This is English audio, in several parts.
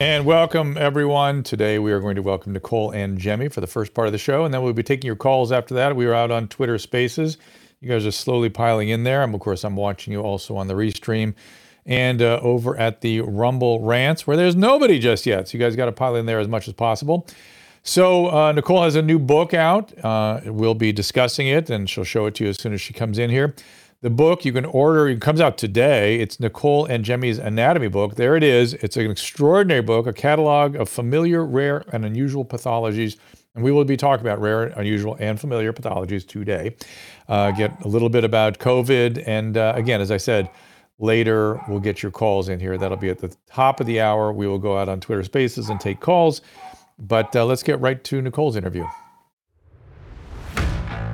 And welcome, everyone. Today we are going to welcome Nicole Angemi for the first part of the show, and then we'll be taking your calls after that. We are out on Twitter Spaces. You guys are slowly piling in there. And of course, I'm watching you also on the restream and uh, over at the Rumble Rants, where there's nobody just yet. So you guys got to pile in there as much as possible. So uh, Nicole has a new book out. Uh, we'll be discussing it, and she'll show it to you as soon as she comes in here. The book you can order, it comes out today. It's Nicole Angemi's Anatomy book. There it is. It's an extraordinary book, a catalog of familiar, rare, and unusual pathologies. And we will be talking about rare, unusual, and familiar pathologies today. Uh, get a little bit about COVID. And uh, again, as I said, later we'll get your calls in here. That'll be at the top of the hour. We will go out on Twitter Spaces and take calls. But uh, let's get right to Nicole's interview.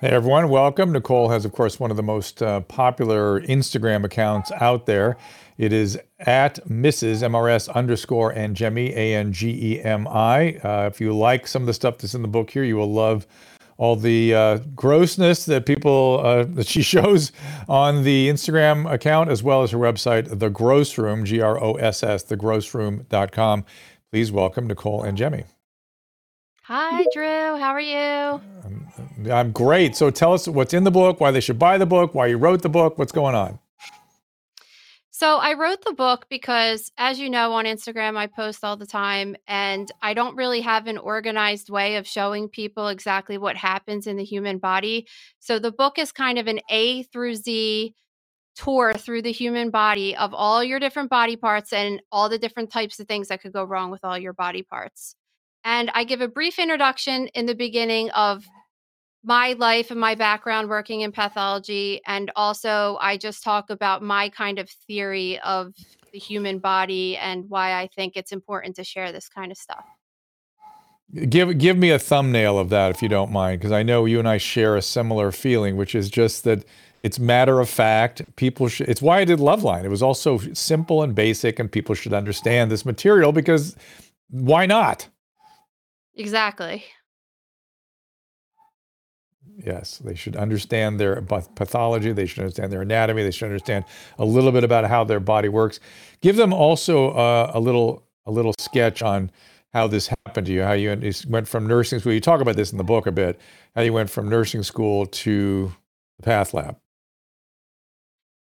Hey everyone, welcome. Nicole has, of course, one of the most uh, popular Instagram accounts out there. It is at Mrs. MRS underscore Angemi, A N G E M I. Uh, if you like some of the stuff that's in the book here, you will love all the uh, grossness that people uh, that she shows on the Instagram account, as well as her website, The Gross Room, G R O S S, thegrossroom.com. Please welcome Nicole Angemi. Hi, Drew. How are you? I'm great. So tell us what's in the book, why they should buy the book, why you wrote the book, what's going on. So I wrote the book because, as you know, on Instagram, I post all the time, and I don't really have an organized way of showing people exactly what happens in the human body. So the book is kind of an A through Z tour through the human body of all your different body parts and all the different types of things that could go wrong with all your body parts. And I give a brief introduction in the beginning of my life and my background working in pathology. And also, I just talk about my kind of theory of the human body and why I think it's important to share this kind of stuff. Give give me a thumbnail of that if you don't mind, because I know you and I share a similar feeling, which is just that it's matter of fact. People should. It's why I did Loveline. It was also simple and basic, and people should understand this material because why not? Exactly. Yes, they should understand their pathology. They should understand their anatomy. They should understand a little bit about how their body works. Give them also uh, a little a little sketch on how this happened to you. How you went from nursing school. You talk about this in the book a bit. How you went from nursing school to the path lab.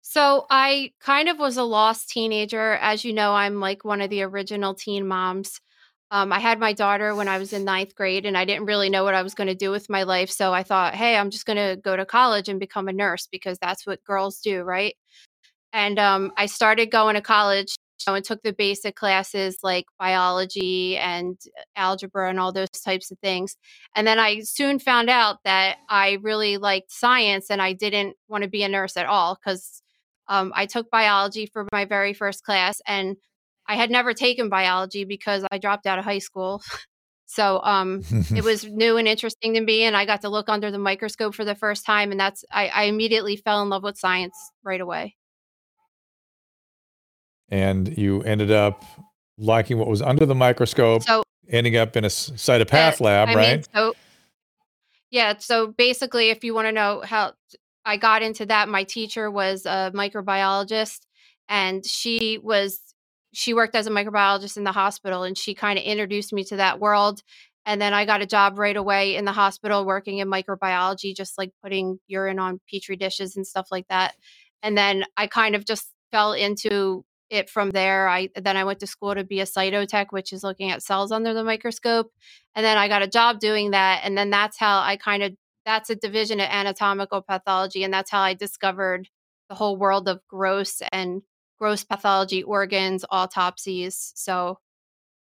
So I kind of was a lost teenager. As you know, I'm like one of the original teen moms. Um, I had my daughter when I was in ninth grade, and I didn't really know what I was going to do with my life. So I thought, hey, I'm just going to go to college and become a nurse because that's what girls do, right? And um, I started going to college you know, and took the basic classes like biology and algebra and all those types of things. And then I soon found out that I really liked science and I didn't want to be a nurse at all because um, I took biology for my very first class and I had never taken biology because I dropped out of high school. So um, it was new and interesting to me, and I got to look under the microscope for the first time, and that's I, I immediately fell in love with science right away. And you ended up liking what was under the microscope, so, ending up in a cytopath lab, I right? Mean, so, yeah. So basically, if you want to know how I got into that, my teacher was a microbiologist, and she was she worked as a microbiologist in the hospital and she kind of introduced me to that world and then i got a job right away in the hospital working in microbiology just like putting urine on petri dishes and stuff like that and then i kind of just fell into it from there. I then i went to school to be a cytotech which is looking at cells under the microscope and then i got a job doing that and then that's how i kind of that's a division of anatomical pathology and that's how i discovered the whole world of gross and gross pathology, organs, autopsies. So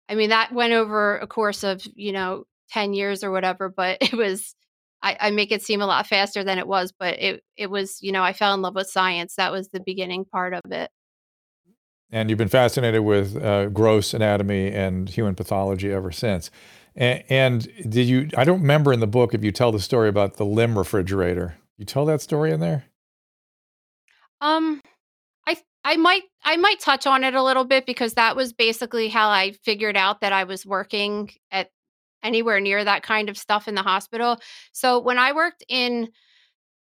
I mean, that went over a course of, you know, 10 years or whatever, but it was, I, I make it seem a lot faster than it was, but it, it was, you know, I fell in love with science. That was the beginning part of it. And you've been fascinated with uh, gross anatomy and human pathology ever since. And, and did you, I don't remember in the book if you tell the story about the limb refrigerator. You tell that story in there? Um, I might I might touch on it a little bit because that was basically how I figured out that I was working at anywhere near that kind of stuff in the hospital. So when I worked in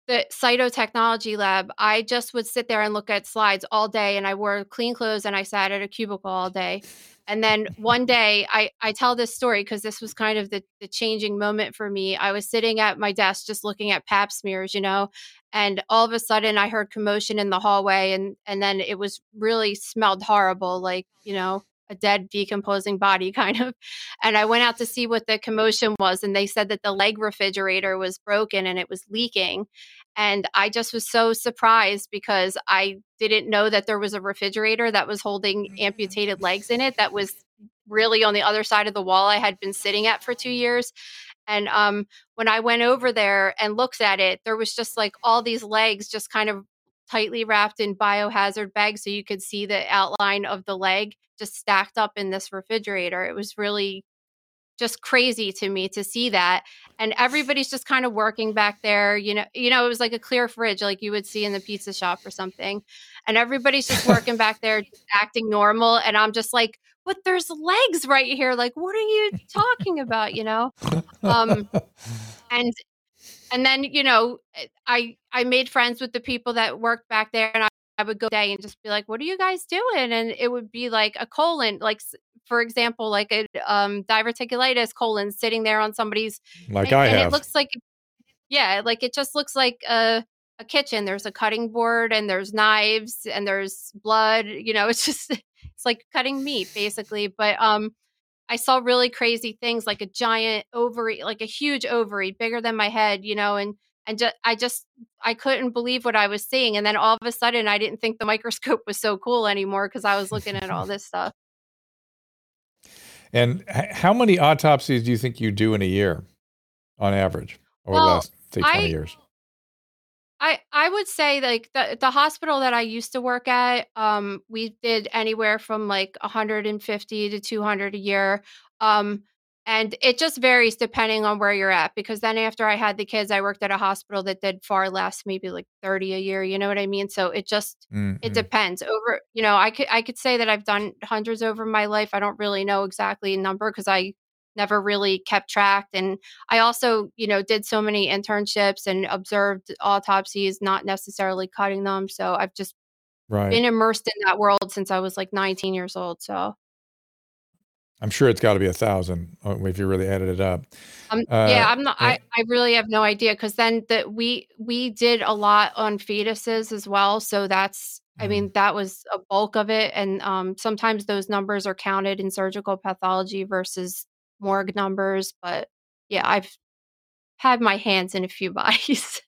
the cytotechnology lab, I just would sit there and look at slides all day and I wore clean clothes and I sat at a cubicle all day. And then one day I, I tell this story because this was kind of the, the changing moment for me. I was sitting at my desk just looking at pap smears, you know, and all of a sudden I heard commotion in the hallway and and then it was really smelled horrible, like, you know, a dead decomposing body kind of and i went out to see what the commotion was and they said that the leg refrigerator was broken and it was leaking and i just was so surprised because i didn't know that there was a refrigerator that was holding amputated legs in it that was really on the other side of the wall i had been sitting at for two years and um, when i went over there and looked at it there was just like all these legs just kind of tightly wrapped in biohazard bags so you could see the outline of the leg just stacked up in this refrigerator. It was really just crazy to me to see that and everybody's just kind of working back there you know you know it was like a clear fridge like you would see in the pizza shop or something and everybody's just working back there acting normal and i'm just like but there's legs right here like what are you talking about you know um and and then you know eh, i i made friends with the people that worked back there and i, I would go day and just be like what are you guys doing? And it would be like a colon like for example like a um diverticulitis colon sitting there on somebody's like and, i and have. it looks like yeah like it just looks like a a kitchen. There's a cutting board and there's knives and there's blood you know it's just it's like cutting meat basically. But um I saw really crazy things like a giant ovary, like a huge ovary, bigger than my head, you know, and and just I just I couldn't believe what I was seeing. And then all of a sudden, I didn't think the microscope was so cool anymore because I was looking at all this stuff. And how many autopsies do you think you do in a year, on average, over well, the last say twenty I, years? I I would say like the the hospital that I used to work at, um, we did anywhere from like 150 to 200 a year. Um, and it just varies depending on where you're at because then after I had the kids, I worked at a hospital that did far less, maybe like 30 a year, you know what I mean? So it just mm-hmm. it depends. Over, you know, I could I could say that I've done hundreds over my life. I don't really know exactly a number because I never really kept track. And I also, you know, did so many internships and observed autopsies, not necessarily cutting them. So I've just right. been immersed in that world since I was like 19 years old. So I'm sure it's got to be a thousand uh, if you really added it up. Um, uh, yeah, I'm not. I, I really have no idea because then that we we did a lot on fetuses as well. So that's I mm-hmm. mean that was a bulk of it, and um, sometimes those numbers are counted in surgical pathology versus morgue numbers, but yeah, I've had my hands in a few bodies.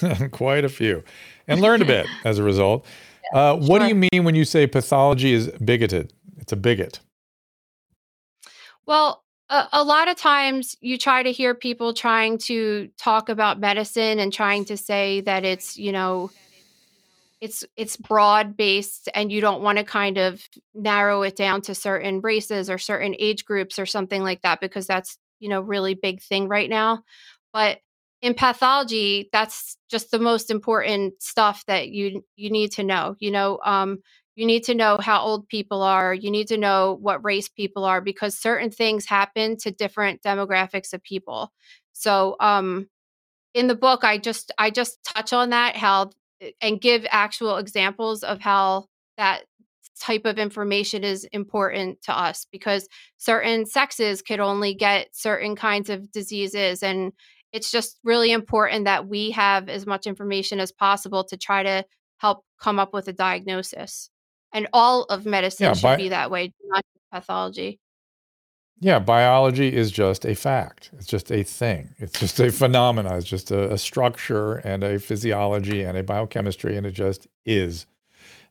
Quite a few, and learned a bit as a result. Yeah, uh, what sure. do you mean when you say pathology is bigoted? It's a bigot. Well, a, a, lot of times you try to hear people trying to talk about medicine and trying to say that it's, you know, it's it's broad based and you don't want to kind of narrow it down to certain races or certain age groups or something like that because that's you know really big thing right now. But in pathology that's just the most important stuff that you you need to know you know um you need to know how old people are you need to know what race people are because certain things happen to different demographics of people. So um in the book i just i just touch on that how and give actual examples of how that type of information is important to us because certain sexes could only get certain kinds of diseases and it's just really important that we have as much information as possible to try to help come up with a diagnosis. And all of medicine yeah, should bi- be that way not pathology yeah, biology is just a fact. It's just a thing. It's just a phenomenon. It's just a, a, structure and a physiology and a biochemistry, and it just is.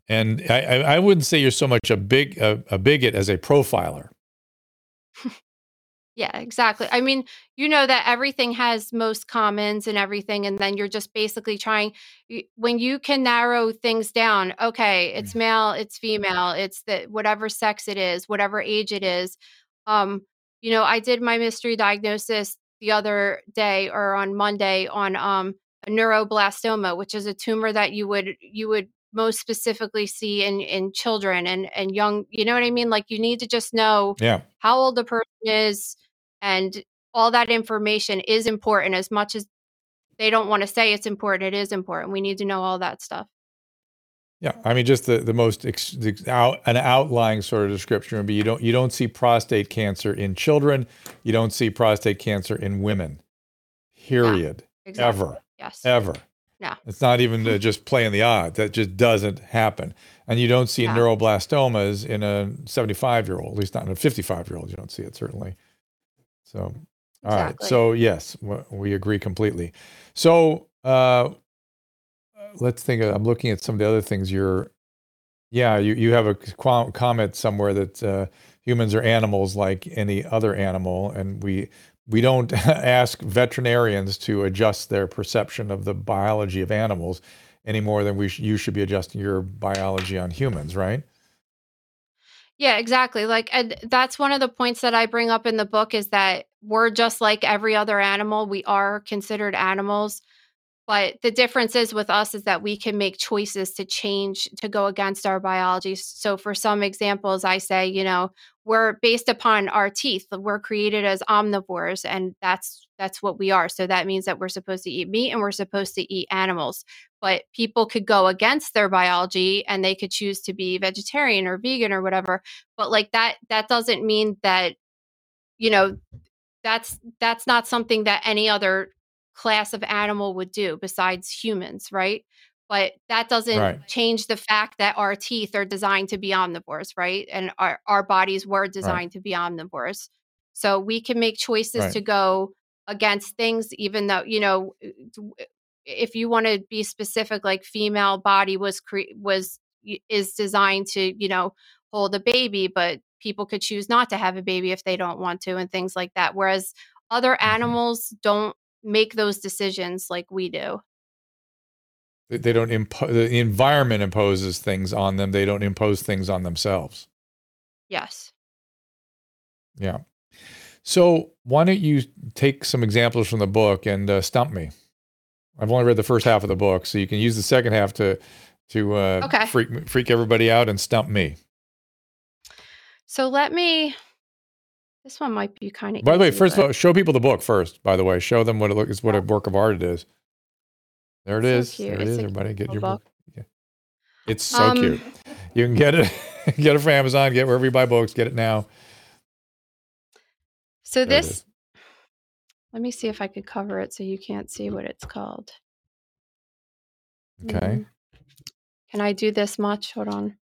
And I, I wouldn't say you're so much a big a, a bigot as a profiler. Yeah, exactly. I mean, you know that everything has most commons and everything, and then you're just basically trying when you can narrow things down. Okay, it's Mm. male, it's female, it's the whatever sex it is, whatever age it is. Um, you know, I did my mystery diagnosis the other day or on Monday on um a neuroblastoma, which is a tumor that you would you would most specifically see in in children and and young. You know what I mean? Like you need to just know Yeah. how old the person is and all that information is important as much as they don't want to say it's important it is important we need to know all that stuff Yeah, I mean, just the the most ex, the out, an outlying sort of description would be you don't you don't see prostate cancer in children, you don't see prostate cancer in women, period, exactly ever, yes ever. No. it's not even to just playing the odds. That just doesn't happen, and you don't see Yeah. neuroblastomas in a seventy-five year old. At least not in a fifty-five year old. You don't see it certainly. So, all right. Exactly. So yes, we agree completely. So uh, let's think. Of, I'm looking at some of the other things you're. Yeah, you you have a comment somewhere that uh, humans are animals like any other animal, and we we don't ask veterinarians to adjust their perception of the biology of animals any more than we sh- you should be adjusting your biology on humans, right? yeah exactly like and that's one of the points that i bring up in the book is that we're just like every other animal we are considered animals but the difference is with us is that we can make choices to change to go against our biology. So for some examples i say you know we're based upon our teeth. We're created as omnivores and that's that's what we are. So that means that we're supposed to eat meat and we're supposed to eat animals. But people could go against their biology and they could choose to be vegetarian or vegan or whatever. But like that that doesn't mean that you know that's that's not something that any other class of animal would do besides humans right but that doesn't Right. change the fact that our teeth are designed to be omnivores right and our, our bodies were designed to be omnivores so we can make choices Right. to go against things even though you know if you want to be specific like female body was cre- was is designed to you know hold a baby but people could choose not to have a baby if they don't want to and things like that whereas other Mm-hmm. animals don't make those decisions like we do They- don't impose the environment imposes things on them. They don't impose things on themselves. yes Yeah. So why don't you take some examples from the book and uh, stump me? I've only read the first half of the book, so you can use the second half to to uh, Okay. freak freak everybody out and stump me. so let me this one might be kind of By the way, first of all, show people the book first. By the way, show them what it looks what a work of art it is. There it So is. cute. There it It's is. Everybody, get your book. book. Yeah. It's so Um, cute. You can get it get it from Amazon. Get wherever you buy books. Get it now. so There this let me see if i could cover it so you can't see what it's called Okay. Mm. can i do this much hold on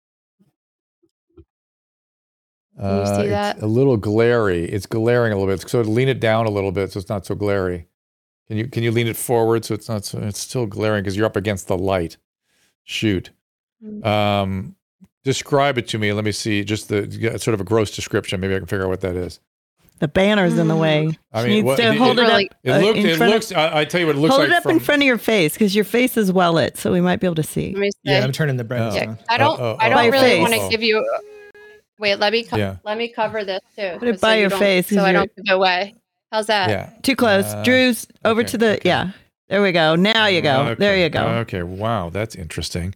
Can you see Uh, it's that? a little glary. It's glaring a little bit. So lean it down a little bit so it's not so glary. Can you can you lean it forward so it's not so it's still glaring because you're up against the light. Shoot. Mm. Um, describe it to me. Let me see. Just the sort of a gross description. Maybe I can figure out what that is. The banner's in the way. I She mean, needs what- to hold it, Really- up. It uh, looked. in It front looks. I, I tell you what. It looks hold like it up from. in front of your face because your face is well lit, so we might be able to see. let me see. Yeah, I'm turning the brightness Oh. Yeah. I don't. oh, I oh, don't By really face. want Oh. to give you. Wait, let me. Co- Yeah. Let me cover this too. Put it by you your don't- face, 'cause so I don't give it away. How's that? yeah. Too close. Uh, Drew's over okay, to the okay. yeah. There we go. Now you go. There you go. Okay. Wow, that's interesting.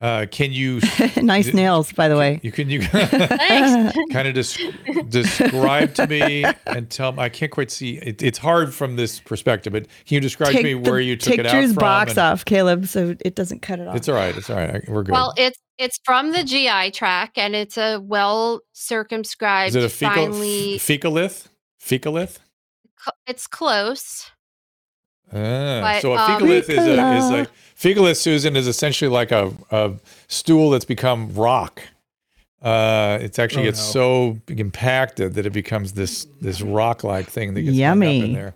Uh, can you? nice Did- nails, by the way. You can you Thanks. kind of des- describe to me and tell me. I can't quite see. It, it's hard from this perspective, but can you describe to me the- where you took take it Drew's out from? box and- off, Caleb, so it doesn't cut it off. It's all right. It's all right. We're good. Well, it's it's from the GI tract, and it's a well circumscribed, Is it a fecal finely. fecalith? Fecalith? cl- it's close. Ah, But, so a um, fecalith is a is Fecala. like fecalith, Susan, is essentially like a, a stool that's become rock. Uh, it's actually Oh, gets no. so impacted that it becomes this this rock like thing that gets hung up in there.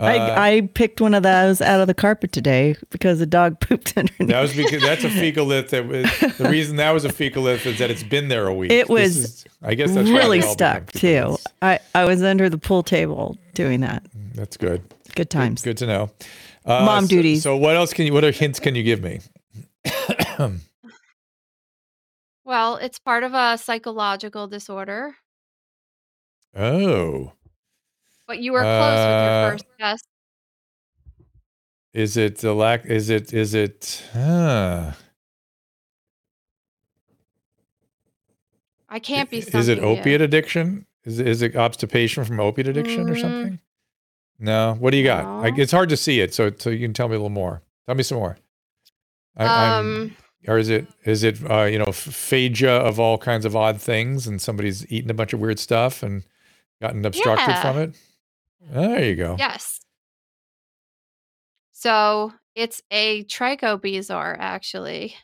Uh, I, I picked one of those out of the carpet today because the dog pooped underneath. that was because that's a fecalith. That was the reason that was a fecalith is that it's been there a week. It This was is- I guess that's really stuck too. I, I was under the pool table doing that. That's good. Good times. Good to know. Uh, Mom so- duties. So, what else can you? What other hints can you give me? Well, it's part of a psychological disorder, oh, but you were close with Uh, your first guess. is it the lack? Is it? Is it? Uh, I can't be. Is it opiate addiction? Is is it obstipation from opiate addiction or Mm. something? No. What do you got? I, it's hard to see it, so so you can tell me a little more. Tell me some more. I, I'm- Um, or is it is it uh, you know phagia of all kinds of odd things, and somebody's eaten a bunch of weird stuff and gotten obstructed Yeah. from it? There you go. yes. So it's a trichobezoar, actually.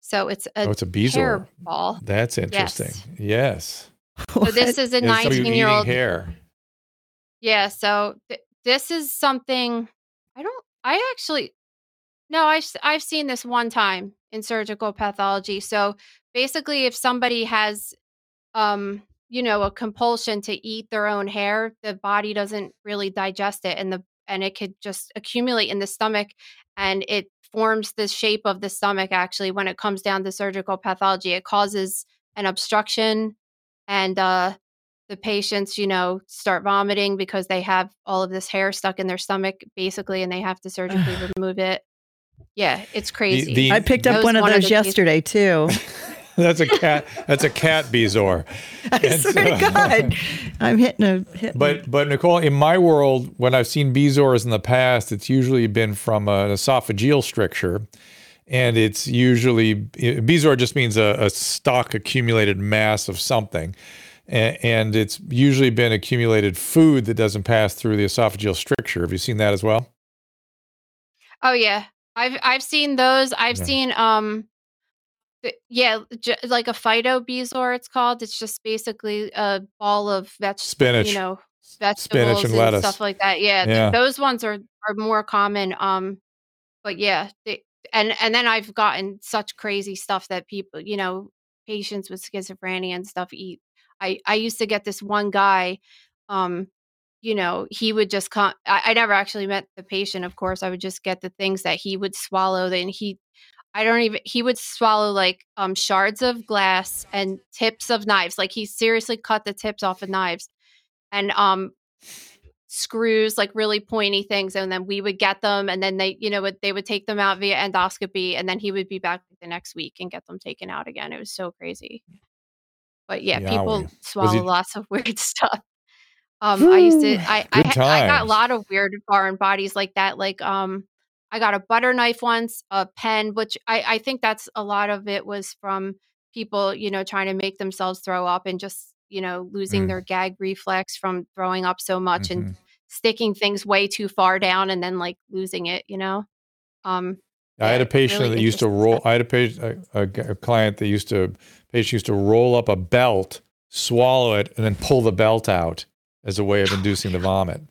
So it's a oh, it's a bezoar. hair ball. That's interesting. Yes. So this is a 19 year old. hair. Yeah. So th- this is something I don't. I actually no. I, I've seen this one time in surgical pathology. So basically, if somebody has, um, you know, a compulsion to eat their own hair, the body doesn't really digest it, and the and it could just accumulate in the stomach, and it forms the shape of the stomach. Actually, when it comes down to surgical pathology, it causes an obstruction, and uh, the patients, you know, start vomiting because they have all of this hair stuck in their stomach, basically, and they have to surgically remove it. Yeah, it's crazy. the- I picked up was one of one of those the cases- yesterday too. That's a cat. That's a cat bezoar. I And swear to God, I'm hitting a hit. But but Nicole, in my world, when I've seen bezoars in the past, it's usually been from an esophageal stricture, and it's usually bezoar just means a, a stock accumulated mass of something, and, and it's usually been accumulated food that doesn't pass through the esophageal stricture. Have you seen that as well? oh yeah, I've I've seen those. I've Yeah. seen um, th- yeah, j- like a phytobezoar. It's called. It's just basically a ball of veg, Spinach. you know, vegetables and and, lettuce. stuff like that. Yeah, th- those ones are are more common. Um, but yeah, they, and and then I've gotten such crazy stuff that people, you know, patients with schizophrenia and stuff eat. I I used to get this one guy, um, you know, he would just come. I, I never actually met the patient, of course. I would just get the things that he would swallow. Then he, I don't even. He would swallow like um shards of glass and tips of knives. Like he seriously cut the tips off of knives, and um screws like really pointy things and then we would get them and then they you know would they would take them out via endoscopy and then he would be back the next week and get them taken out again it was so crazy but yeah people swallow he- lots of weird stuff um i used to i I, I got a lot of weird foreign bodies like that like um i got a butter knife once a pen which i i think that's a lot of it was from people you know trying to make themselves throw up and just you know losing Mm. their gag reflex from throwing up so much and Mhm. sticking things way too far down and then like losing it, you know? Um I had a patient really that used to roll. I had a patient, a client that used to patient used to roll up a belt, swallow it, and then pull the belt out as a way of inducing the vomit.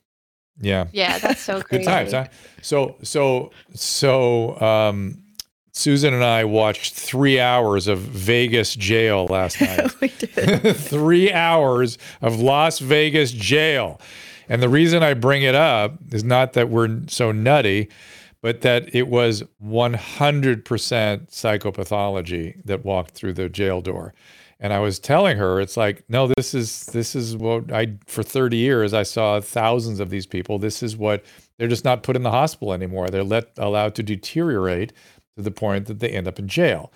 Yeah, yeah, that's so good times. Huh? So so so um, Susan and I watched three hours of Vegas jail last night. we did. three hours of Las Vegas jail. And the reason I bring it up is not that we're so nutty, but that it was 100% psychopathology that walked through the jail door. And I was telling her, it's like, no, this is this is what I for 30 years I saw thousands of these people. This is what they're just not put in the hospital anymore. They're let allowed to deteriorate to the point that they end up in jail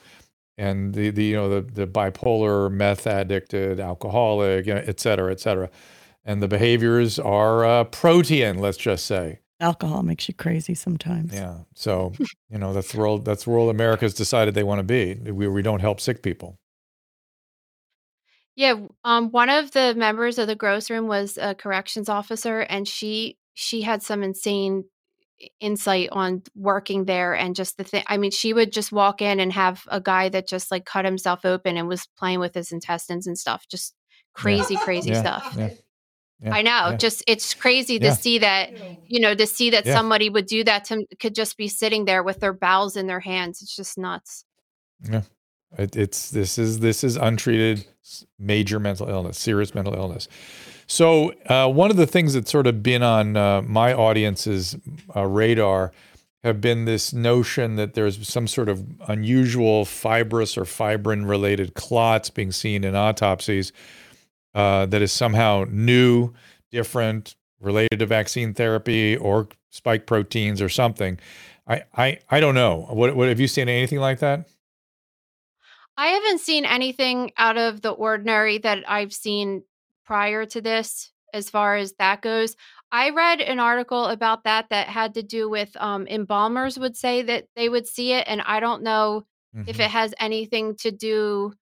and the, the you know the, the bipolar meth addicted alcoholic you know, et cetera et cetera and the behaviors are uh, protean let's just say Alcohol makes you crazy sometimes. yeah so you know that's the world that's the world america's decided they want to be we, we don't help sick people Yeah, um one of the members of the gross room was a corrections officer and she she had some insane insight on working there and just the thing I mean she would just walk in and have a guy that just like cut himself open and was playing with his intestines and stuff just crazy crazy yeah stuff. yeah Yeah, I know. yeah. Just it's crazy to Yeah. see that, you know, to see that Yeah. somebody would do that to could just be sitting there with their bowels in their hands. It's just nuts. It, it's this is this is untreated major mental illness, serious mental illness. So uh, one of the things that's sort of been on uh, my audience's uh, radar have been this notion that there's some sort of unusual fibrous or fibrin related clots being seen in autopsies uh, that is somehow new, different, related to vaccine therapy or spike proteins or something. I I, I don't know. What, what have you seen anything like that? I haven't seen anything out of the ordinary that I've seen prior to this as far as that goes. I read an article about that that had to do with um, embalmers would say that they would see it, and I don't know if Mhm. it has anything to do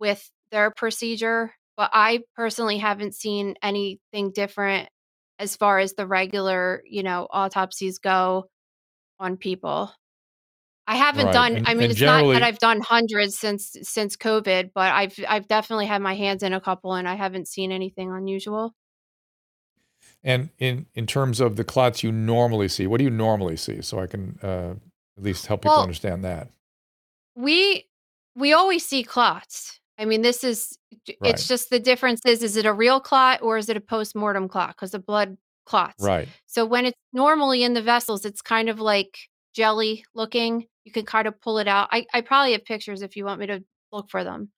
with their procedure, but I personally haven't seen anything different as far as the regular, you know, autopsies go on people. I haven't Right, done and- I mean it's not that I've done hundreds since since COVID, but I've I've definitely had my hands in a couple and I haven't seen anything unusual. And in in terms of the clots you normally see, what do you normally see? So I can uh, at least help people Well- understand that. We we always see clots. I mean, this is Right. it's just the difference is is it a real clot or is it a post-mortem clot cuz the blood clots. Right. So when it's normally in the vessels, it's kind of like jelly looking. You can kind of pull it out. I, I probably have pictures if you want me to look for them.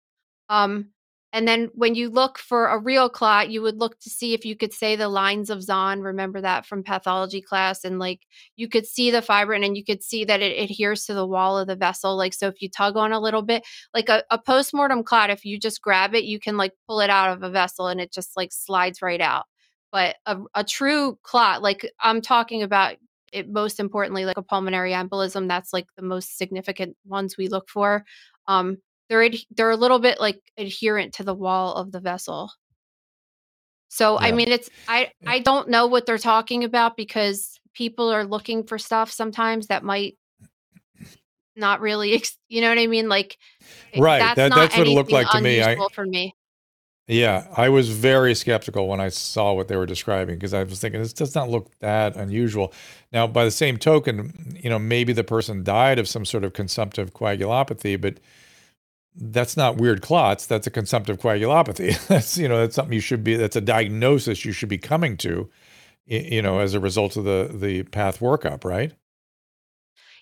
Um, and then when you look for a real clot, you would look to see if you could say the lines of Zahn. Remember that from pathology class, and like you could see the fibrin, and you could see that it adheres to the wall of the vessel. Like so, if you tug on a little bit, like a, a postmortem clot, if you just grab it, you can like pull it out of a vessel, and it just like slides right out but a, a true clot like i'm talking about it most importantly like a pulmonary embolism that's like the most significant ones we look for um they're ad- they're a little bit like adherent to the wall of the vessel. So i mean it's i i don't know what they're talking about because people are looking for stuff sometimes that might not really ex- you know what i mean? Like Right, that's that- not that's what it looked like to me. I- for me Yeah, I was very skeptical when I saw what they were describing because I was thinking this does not look that unusual. Now, by the same token, you know, maybe the person died of some sort of consumptive coagulopathy, but that's not weird clots. That's a consumptive coagulopathy. That's you know, that's something you should be. That's a diagnosis you should be coming to, you know, as a result of the the path workup, right?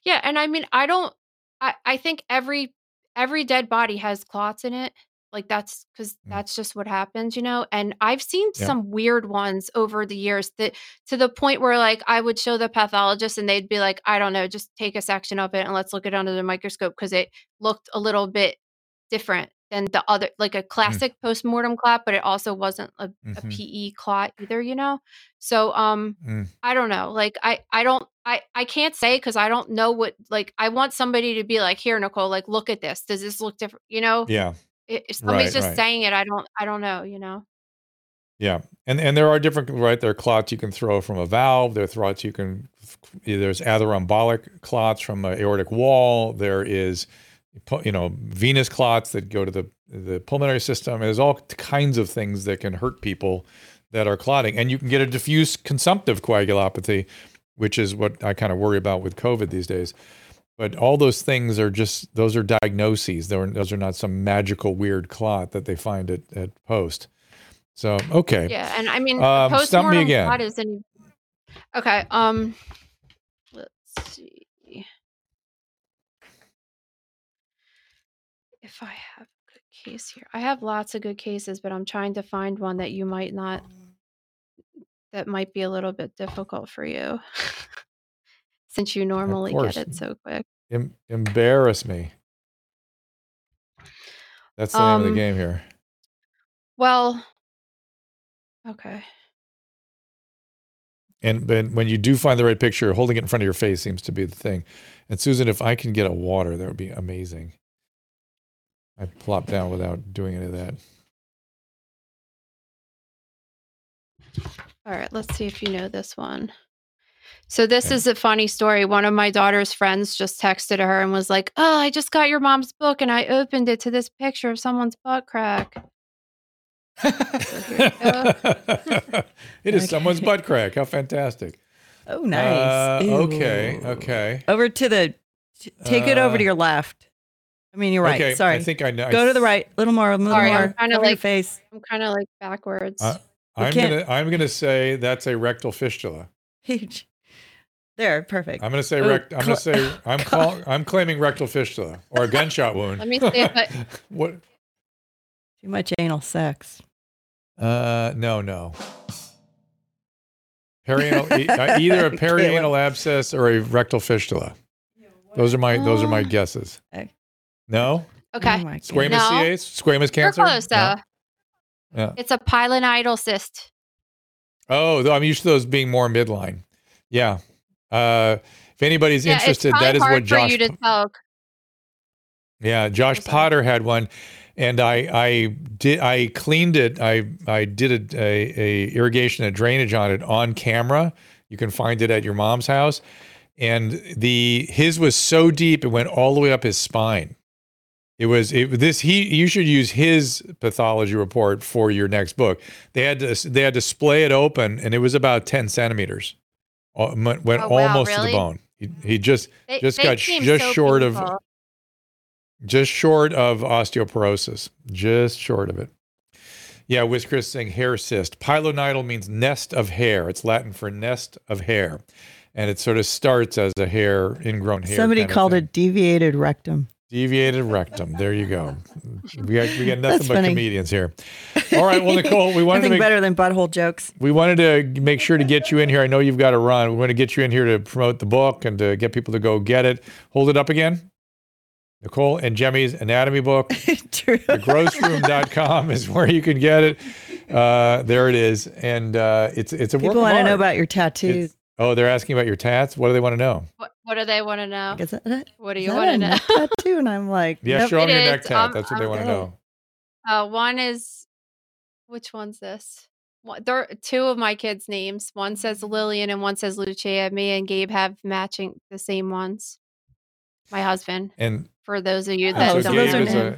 Yeah, and I mean, I don't. I I think every every dead body has clots in it. Like that's because Mm. that's just what happens, you know. And I've seen Yeah. some weird ones over the years that to the point where like I would show the pathologist and they'd be like, I don't know, just take a section of it and let's look it under the microscope because it looked a little bit different than the other, like a classic postmortem clot, but it also wasn't a, a Mhm. PE clot either, you know. So um, Mm. I don't know. Like I I don't I I can't say because I don't know what like I want somebody to be like here Nicole like look at this does this look different you know Yeah. I- if somebody's Right, just right. saying it I don't I don't know you know Yeah, and and there are different right. There are clots you can throw from a valve. There are clots you can. There's atheroembolic clots from an aortic wall. There is, you know, venous clots that go to the the pulmonary system. There's all kinds of things that can hurt people that are clotting, and you can get a diffuse consumptive coagulopathy, which is what I kind of worry about with COVID these days. But all those things are just those are diagnoses. They're, those are not some magical weird clot that they find at, at post. So okay. yeah and I mean Um, stump me again. clot isn't okay um let's see if I have a good case here I have lots of good cases but I'm trying to find one that you might not that might be a little bit difficult for you since you normally get it so quick Em- embarrass me. That's the name of Um, the game here. Well, okay. And but when you do find the right picture, holding it in front of your face seems to be the thing. And Susan, if I can get a water, that would be amazing. I plop down without doing any of that. All right, let's see if you know this one. So this Okay. is a funny story. One of my daughter's friends just texted her and was like, "Oh, I just got your mom's book and I opened it to this picture of someone's butt crack." it is someone's butt crack. How fantastic. Oh, nice. Uh, okay. Okay. Over to the. t- take it over Uh, to your left. I mean, you're right. Okay. Sorry. I think I know. Go to the right. A little more. A little Sorry, I'm kinda like- face. I'm kind of like backwards. Uh, I'm gonna I'm gonna say that's a rectal fistula. Huge. There. Perfect. I'm gonna say rect. I'm gonna say I'm call, I'm claiming rectal fistula or a gunshot wound. Let me see if I- what? Too much anal sex. Uh, no, no. Perianal, e- uh, either a perianal abscess or a rectal fistula. Those are my those are my Oh. guesses. Okay. No, okay. Oh my squamous No. CAs, squamous You're cancer. close No? though. Yeah. It's a pilonidal cyst. Oh, though I'm used to those being more midline. Yeah. Uh, if anybody's Yeah, interested, that is what Josh. for you to tell. Yeah, Josh Potter had one, and I I did I cleaned it. I I did a, a, a irrigation and drainage on it on camera. You can find it at your mom's house, and the his was so deep it went all the way up his spine. It was it, this he you should use his pathology report for your next book. They had to they had to splay it open, and it was about ten centimeters. Uh, Went went Oh, wow, almost to the bone. He, he just They, Just they got seem just so short of- just short of osteoporosis, just short of it. Yeah, Wiz Chris saying hair cyst. Pilonidal means nest of hair. It's Latin for nest of hair. And it sort of starts as a hair, ingrown hair. Somebody called thing. it deviated rectum. Deviated rectum. There you go. We got, we got nothing That's but funny. comedians here. All right, well, Nicole, we wanted to Nothing make, better than butthole jokes. we wanted to make sure to get you in here. I know you've got to run. We want to get you in here to promote the book and to get people to go get it. Hold it up again. Nicole Angemi's anatomy book. True. thegrossroom.com is where you can get it. Uh, there it is, and uh, it's it's a work People want to know about your tattoos. It's- oh, they're asking about your tats. What do they want to know? What, what do they want to know? Like, is that, that, What do is you that want a to know? neck tattoo? And I'm like, Yeah, nope. show them It your neck is. tat. Um, That's what they um, want to know. Uh, one is, which one's this? One, there are two of my kids' names. One says Lillian and one says Lucia. Me and Gabe have matching the same ones. My husband. And, For those of you that Oh, so don't those Gabe are is know. a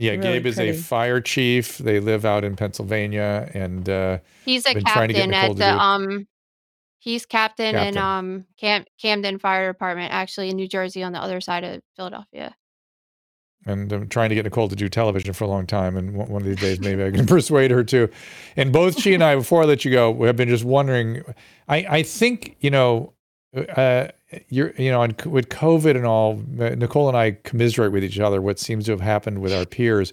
yeah, Really Gabe is pretty. a fire chief. They live out in Pennsylvania, and uh, He's a trying to get captain Nicole at to the do- um. He's captain, in um Cam- Camden Fire Department, actually in New Jersey, on the other side of Philadelphia. and I'm trying to get Nicole to do television for a long time. And one of these days, maybe I can persuade her to. And both she and I, before I let you go, we have been just wondering. I, I think you know, uh, you're you know, on, with COVID and all, uh, Nicole and I commiserate with each other what seems to have happened with our peers.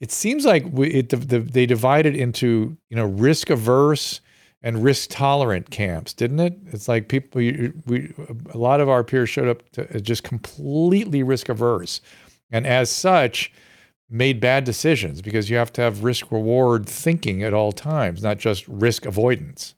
It seems like we, it, the, the, they divided into you know risk averse and risk tolerant camps, didn't it? It's like people, you- we, a lot of our peers showed up to, just completely risk averse and as such made bad decisions because you have to have risk reward thinking at all times not just risk avoidance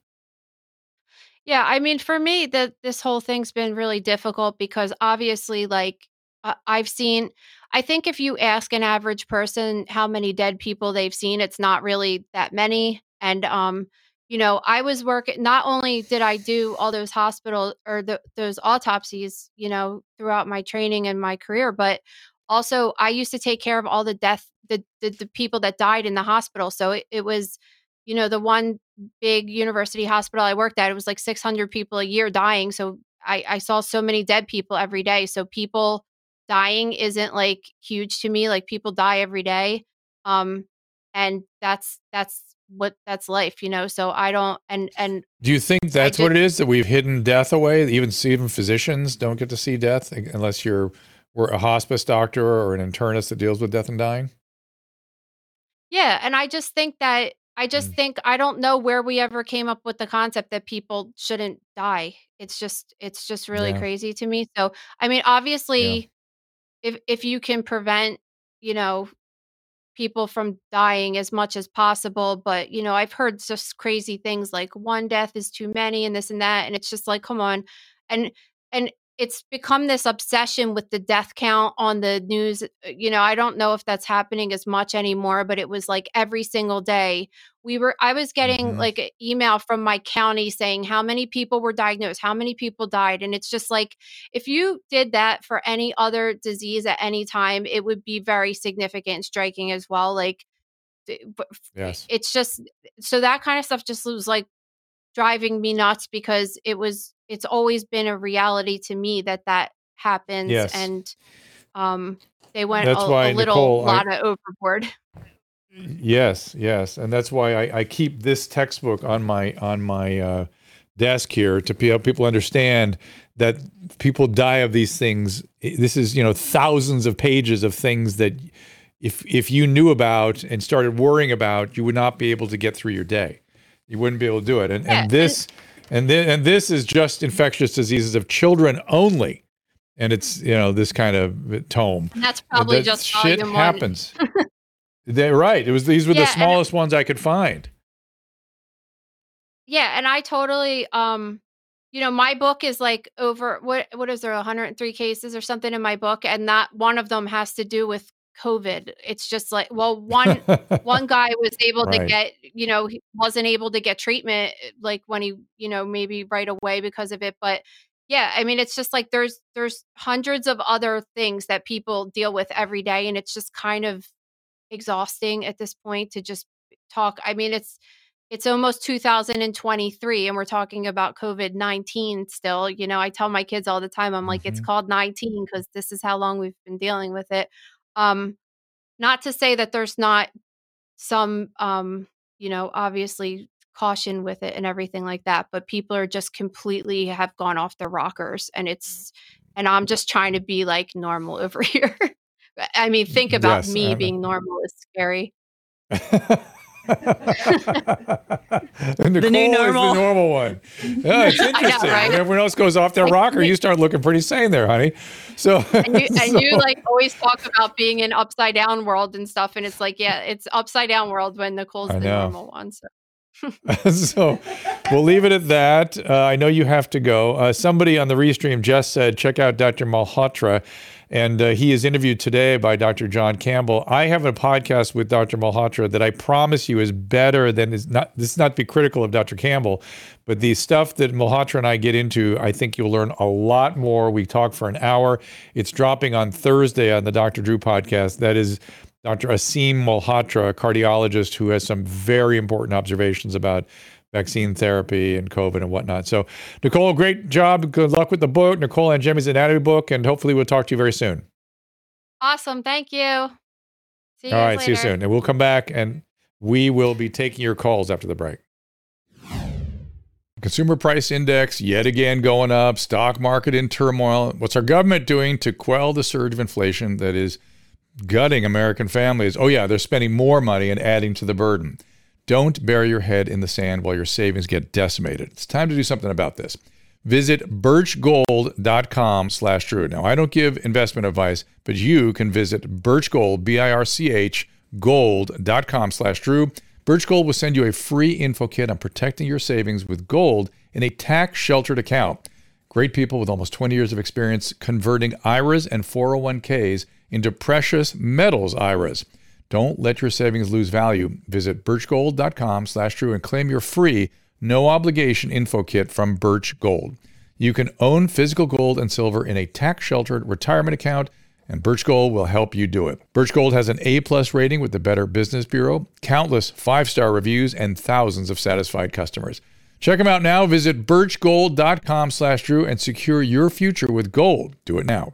Yeah, I mean, for me, that this whole thing's been really difficult because obviously, like, uh, I've seen. I think if you ask an average person how many dead people they've seen, it's not really that many. And um, you know, I was working. Not only did I do all those hospital or the, those autopsies, you know, throughout my training and my career, but also I used to take care of all the death, the the, the people that died in the hospital. So it, it was, you know, the one big university hospital I worked at, it was like 600 people a year dying. So I, I saw so many dead people every day. So people dying isn't like huge to me. Like people die every day. Um, and that's, that's what that's life, you know? So I don't, and, and do you think that's what it is that we've hidden death away even even physicians don't get to see death unless you're we're a hospice doctor or an internist that deals with death and dying yeah. And I just think that, I just Mm. think, I don't know where we ever came up with the concept that people shouldn't die. It's just, it's just really Yeah. crazy to me. So, I mean, obviously, if if you can prevent you know people from dying as much as possible but you know i've heard just crazy things like one death is too many and this and that and it's just like come on and and it's become this obsession with the death count on the news uh, you know i don't know if that's happening as much anymore but it was like every single day we were i was getting Mhm. like an email from my county saying how many people were diagnosed how many people died and it's just like if you did that for any other disease at any time, it would be very significant and striking as well. Like, yes. it's just so that kind of stuff just was like driving me nuts because it was it's always been a reality to me that that happens Yes. and um they went That's a, why, a little Nicole, I- lot of overboard Yes, yes, and that's why I, I keep this textbook on my on my uh, desk here to help people understand that people die of these things. This is you know thousands of pages of things that if if you knew about and started worrying about, you would not be able to get through your day. You wouldn't be able to do it. And Yeah, and this and then and this is just infectious diseases of children only. And it's you know this kind of tome. and that's probably That just shit happens. They're right. It was these were Yeah, the and- smallest ones I could find. Yeah, and I totally um you know, my book is like over what what is there 103 cases or something in my book and not one of them has to do with COVID. It's just like well, one one guy was able to get, you know, he wasn't able to get treatment eh, like when he, you know, maybe right away because of it, but yeah, I mean it's just like there's there's hundreds of other things that people deal with every day and it's just kind of exhausting at this point to just talk. I mean, it's it's almost 2023 and we're talking about COVID-19 still. You know, I tell my kids all the time, I'm like, it's Mhm. called 19 because this is how long we've been dealing with it. Um, not to say that there's not some um, you know, obviously caution with it and everything like that, but people are just completely have gone off their rockers and it's and I'm just trying to be like normal over here. I mean, think about Yes, me being normal is scary. the new Is normal. the normal one. Yeah, it's know, interesting. right? When everyone else goes off their rocker, you start looking pretty sane there, honey. So, and you, and you like always talk about being in upside down world and stuff and it's like yeah it's upside down world when nicole's the know. normal one so so we'll leave it at that. Uh, I know you have to go. Uh, somebody on the restream just said, check out Dr. Malhotra. And uh, he is interviewed today by Dr. John Campbell. I have a podcast with Dr. Malhotra that I promise you is better than is not. This is not to be critical of Dr. Campbell, but the stuff that Malhotra and I get into, I think you'll learn a lot more. We talk for an hour. It's dropping on Thursday on the Dr. Drew podcast. That is Dr. Aseem Malhotra, a cardiologist who has some very important observations about vaccine therapy and COVID and whatnot. So, Nicole, great job. Good luck with the book, Nicole Angemi's anatomy book, and hopefully we'll talk to you very soon. awesome thank you see you All right, see you soon. And we'll come back and we will be taking your calls after the break. Consumer price index yet again going up, stock market in turmoil. What's our government doing to quell the surge of inflation that is gutting American families? Oh, yeah, they're spending more money and adding to the burden. Don't bury your head in the sand while your savings get decimated. It's time to do something about this. Visit birchgold.com slash Drew. Now, I don't give investment advice, but you can visit birchgold, B-I-R-C-H, gold.com slash Drew. Birch Gold will send you a free info kit on protecting your savings with gold in a tax-sheltered account. Great people with almost 20 years of experience converting IRAs and 401ks into precious metals IRAs. Don't let your savings lose value. Visit birchgold.com slash Drew and claim your free, no obligation info kit from Birch Gold. You can own physical gold and silver in a tax sheltered retirement account, and Birch Gold will help you do it. Birch Gold has an A plus rating with the Better Business Bureau, countless five star reviews, and thousands of satisfied customers. Check them out now. Visit birchgold.com slash Drew and secure your future with gold. Do it now.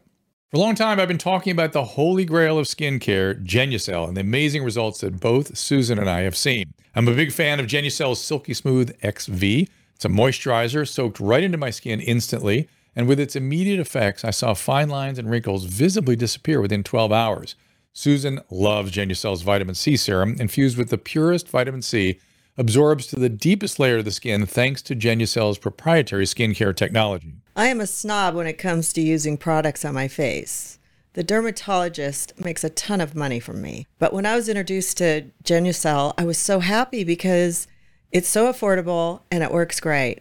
For a long time, I've been talking about the holy grail of skincare, Genucel, and the amazing results that both Susan and I have seen. I'm a big fan of Genucel's Silky Smooth XV. It's a moisturizer soaked right into my skin instantly, and with its immediate effects, I saw fine lines and wrinkles visibly disappear within 12 hours. Susan loves Genucel's vitamin C serum, infused with the purest vitamin C, absorbs to the deepest layer of the skin thanks to Genucel's proprietary skincare technology. I am a snob when it comes to using products on my face. The dermatologist makes a ton of money from me. But when I was introduced to Genucel, I was so happy because it's so affordable and it works great.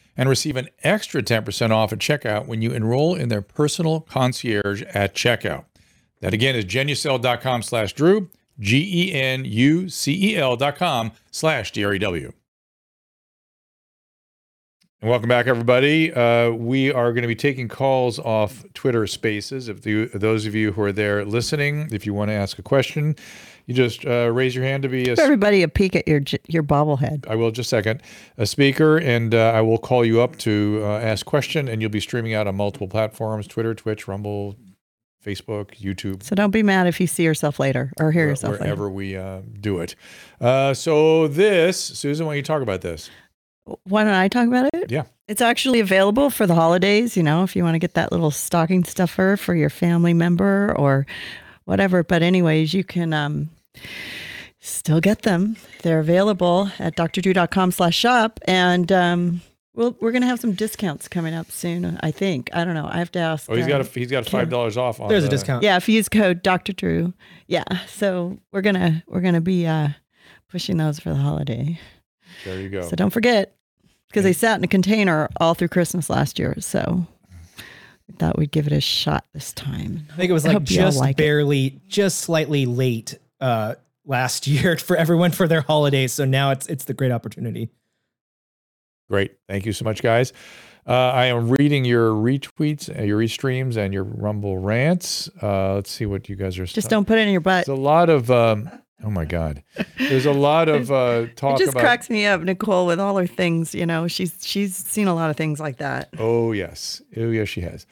And receive an extra 10% off at checkout when you enroll in their personal concierge at checkout. That again is genucel.com slash Drew, G E N U C E L dot com slash D R E W. And welcome back, everybody. Uh, we are going to be taking calls off Twitter Spaces. If the, those of you who are there listening, if you want to ask a question, you just uh, raise your hand to be a. Give everybody a peek at your your bobblehead. I will just a second. A speaker, and uh, I will call you up to uh, ask question, and you'll be streaming out on multiple platforms: Twitter, Twitch, Rumble, Facebook, YouTube. So don't be mad if you see yourself later or hear yourself wherever we uh, do it. Uh, so this, Susan, why don't you talk about this? Why don't I talk about it? Yeah. It's actually available for the holidays, you know, if you want to get that little stocking stuffer for your family member or whatever. But anyways, you can um still get them. They're available at drdrew.com slash shop. And um we'll, we're going to have some discounts coming up soon, I think. I don't know. I have to ask. Oh, he's got a, he's got five dollars off. On There's a discount. Yeah, if you use code Dr. Drew. Yeah. So we're gonna we're gonna be uh pushing those for the holiday. There you go. So don't forget. Because they sat in a container all through Christmas last year. So I thought we'd give it a shot this time. I think it was like hope just like it. barely, just slightly late uh, last year for everyone for their holidays. So now it's it's the great opportunity. Great. Thank you so much, guys. Uh, I am reading your retweets, uh, your restreams, and your Rumble rants. Uh, let's see what you guys are. Just don't put it in your butt. There's a lot of. Um, oh my God. There's a lot of uh, It talk just about. cracks me up, Nicole, with all her things. You know, she's she's seen a lot of things like that. Oh yes, oh yes, she has.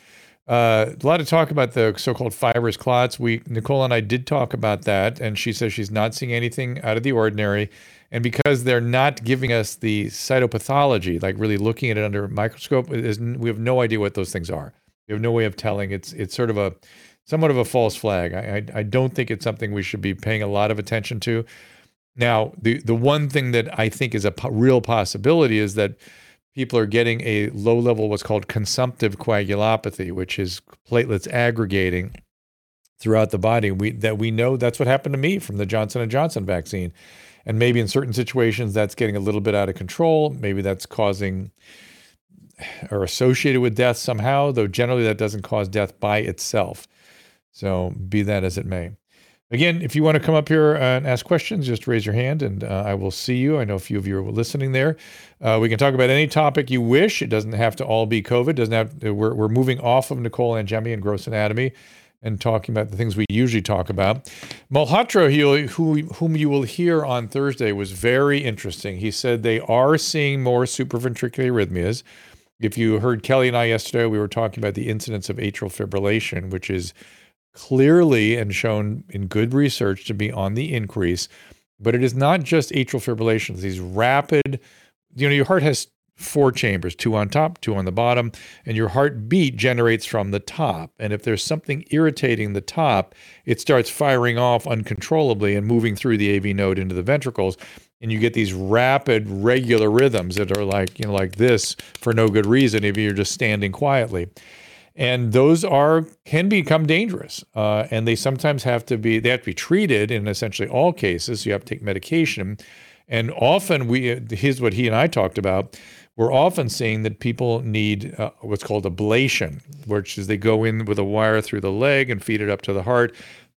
Uh, a lot of talk about the so-called fibrous clots. We Nicole and I did talk about that, and she says she's not seeing anything out of the ordinary. And because they're not giving us the cytopathology, like really looking at it under a microscope, it is, we have no idea what those things are. We have no way of telling. It's it's sort of a somewhat of a false flag. I I, I don't think it's something we should be paying a lot of attention to. Now, the the one thing that I think is a po- real possibility is that people are getting a low level what's called consumptive coagulopathy, which is platelets aggregating throughout the body. We that we know that's what happened to me from the Johnson and Johnson vaccine. And maybe in certain situations that's getting a little bit out of control. Maybe that's causing or associated with death somehow, though generally that doesn't cause death by itself. So be that as it may. Again, if you want to come up here and ask questions, just raise your hand and uh, I will see you. I know a few of you are listening there. Uh, we can talk about any topic you wish. It doesn't have to all be COVID. Doesn't have. We're we're moving off of Nicole Angemi and gross anatomy, and talking about the things we usually talk about. Malhotra, who whom you will hear on Thursday, was very interesting. He said they are seeing more supraventricular arrhythmias. If you heard Kelly and I yesterday, we were talking about the incidence of atrial fibrillation, which is clearly and shown in good research to be on the increase. But it is not just atrial fibrillation, these rapid, you know, your heart has four chambers, two on top, two on the bottom, and your heartbeat generates from the top. And if there's something irritating the top, it starts firing off uncontrollably and moving through the AV node into the ventricles. And you get these rapid, regular rhythms that are like, you know, like this for no good reason if you're just standing quietly and those are can become dangerous. Uh, and they sometimes have to be they have to be treated in essentially all cases. You have to take medication. And often we here's what he and i talked about. We're often seeing that people need uh, what's called ablation which is they go in with a wire through the leg and feed it up to the heart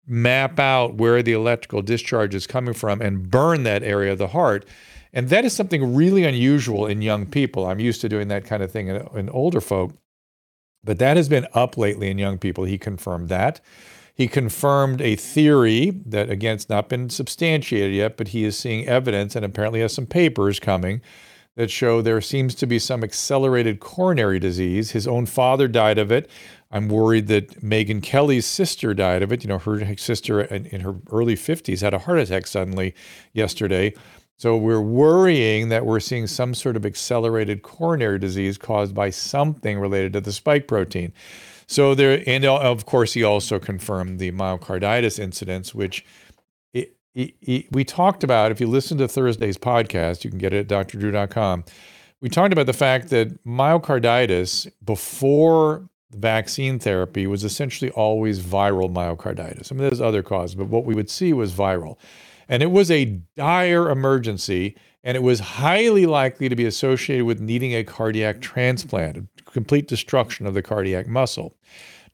map out where the electrical discharge is coming from and burn that area of the heart. And that is something really unusual in young people. I'm used to doing that kind of thing in, in older folk but that has been up lately in young people. He confirmed that. He confirmed a theory that, again, it's not been substantiated yet, but he is seeing evidence and apparently has some papers coming that show there seems to be some accelerated coronary disease. His own father died of it. I'm worried that Megyn Kelly's sister died of it. You know, her sister in, in her early 50s had a heart attack suddenly yesterday. So we're worrying that we're seeing some sort of accelerated coronary disease caused by something related to the spike protein. So there, and uh, of course, he also confirmed the myocarditis incidents, which it, it, it, we talked about. If you listen to Thursday's podcast, you can get it at drdrew.com. We talked about the fact that myocarditis before vaccine therapy was essentially always viral myocarditis. I mean, there's other causes, but what we would see was viral. And it was a dire emergency, and it was highly likely to be associated with needing a cardiac transplant, complete destruction of the cardiac muscle.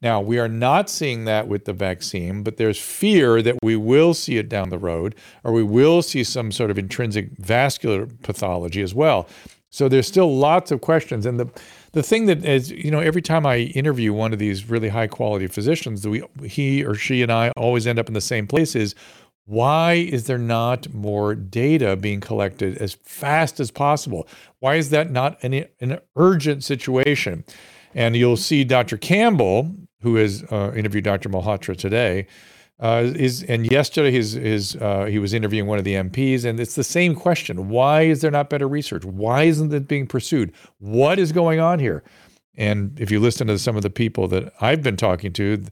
Now, we are not seeing that with the vaccine, but there's fear that we will see it down the road, or we will see some sort of intrinsic vascular pathology as well. So there's still lots of questions. And the, the thing that is, you know, every time I interview one of these really high quality physicians, we, he or she and I always end up in the same place is why is there not more data being collected as fast as possible? Why is that not an, an urgent situation? And you'll see Dr. Campbell, who has uh, interviewed Dr. Malhotra today, uh, is and yesterday his his uh, he was interviewing one of the MPs, and it's the same question: Why is there not better research? Why isn't it being pursued? What is going on here? And if you listen to some of the people that I've been talking to,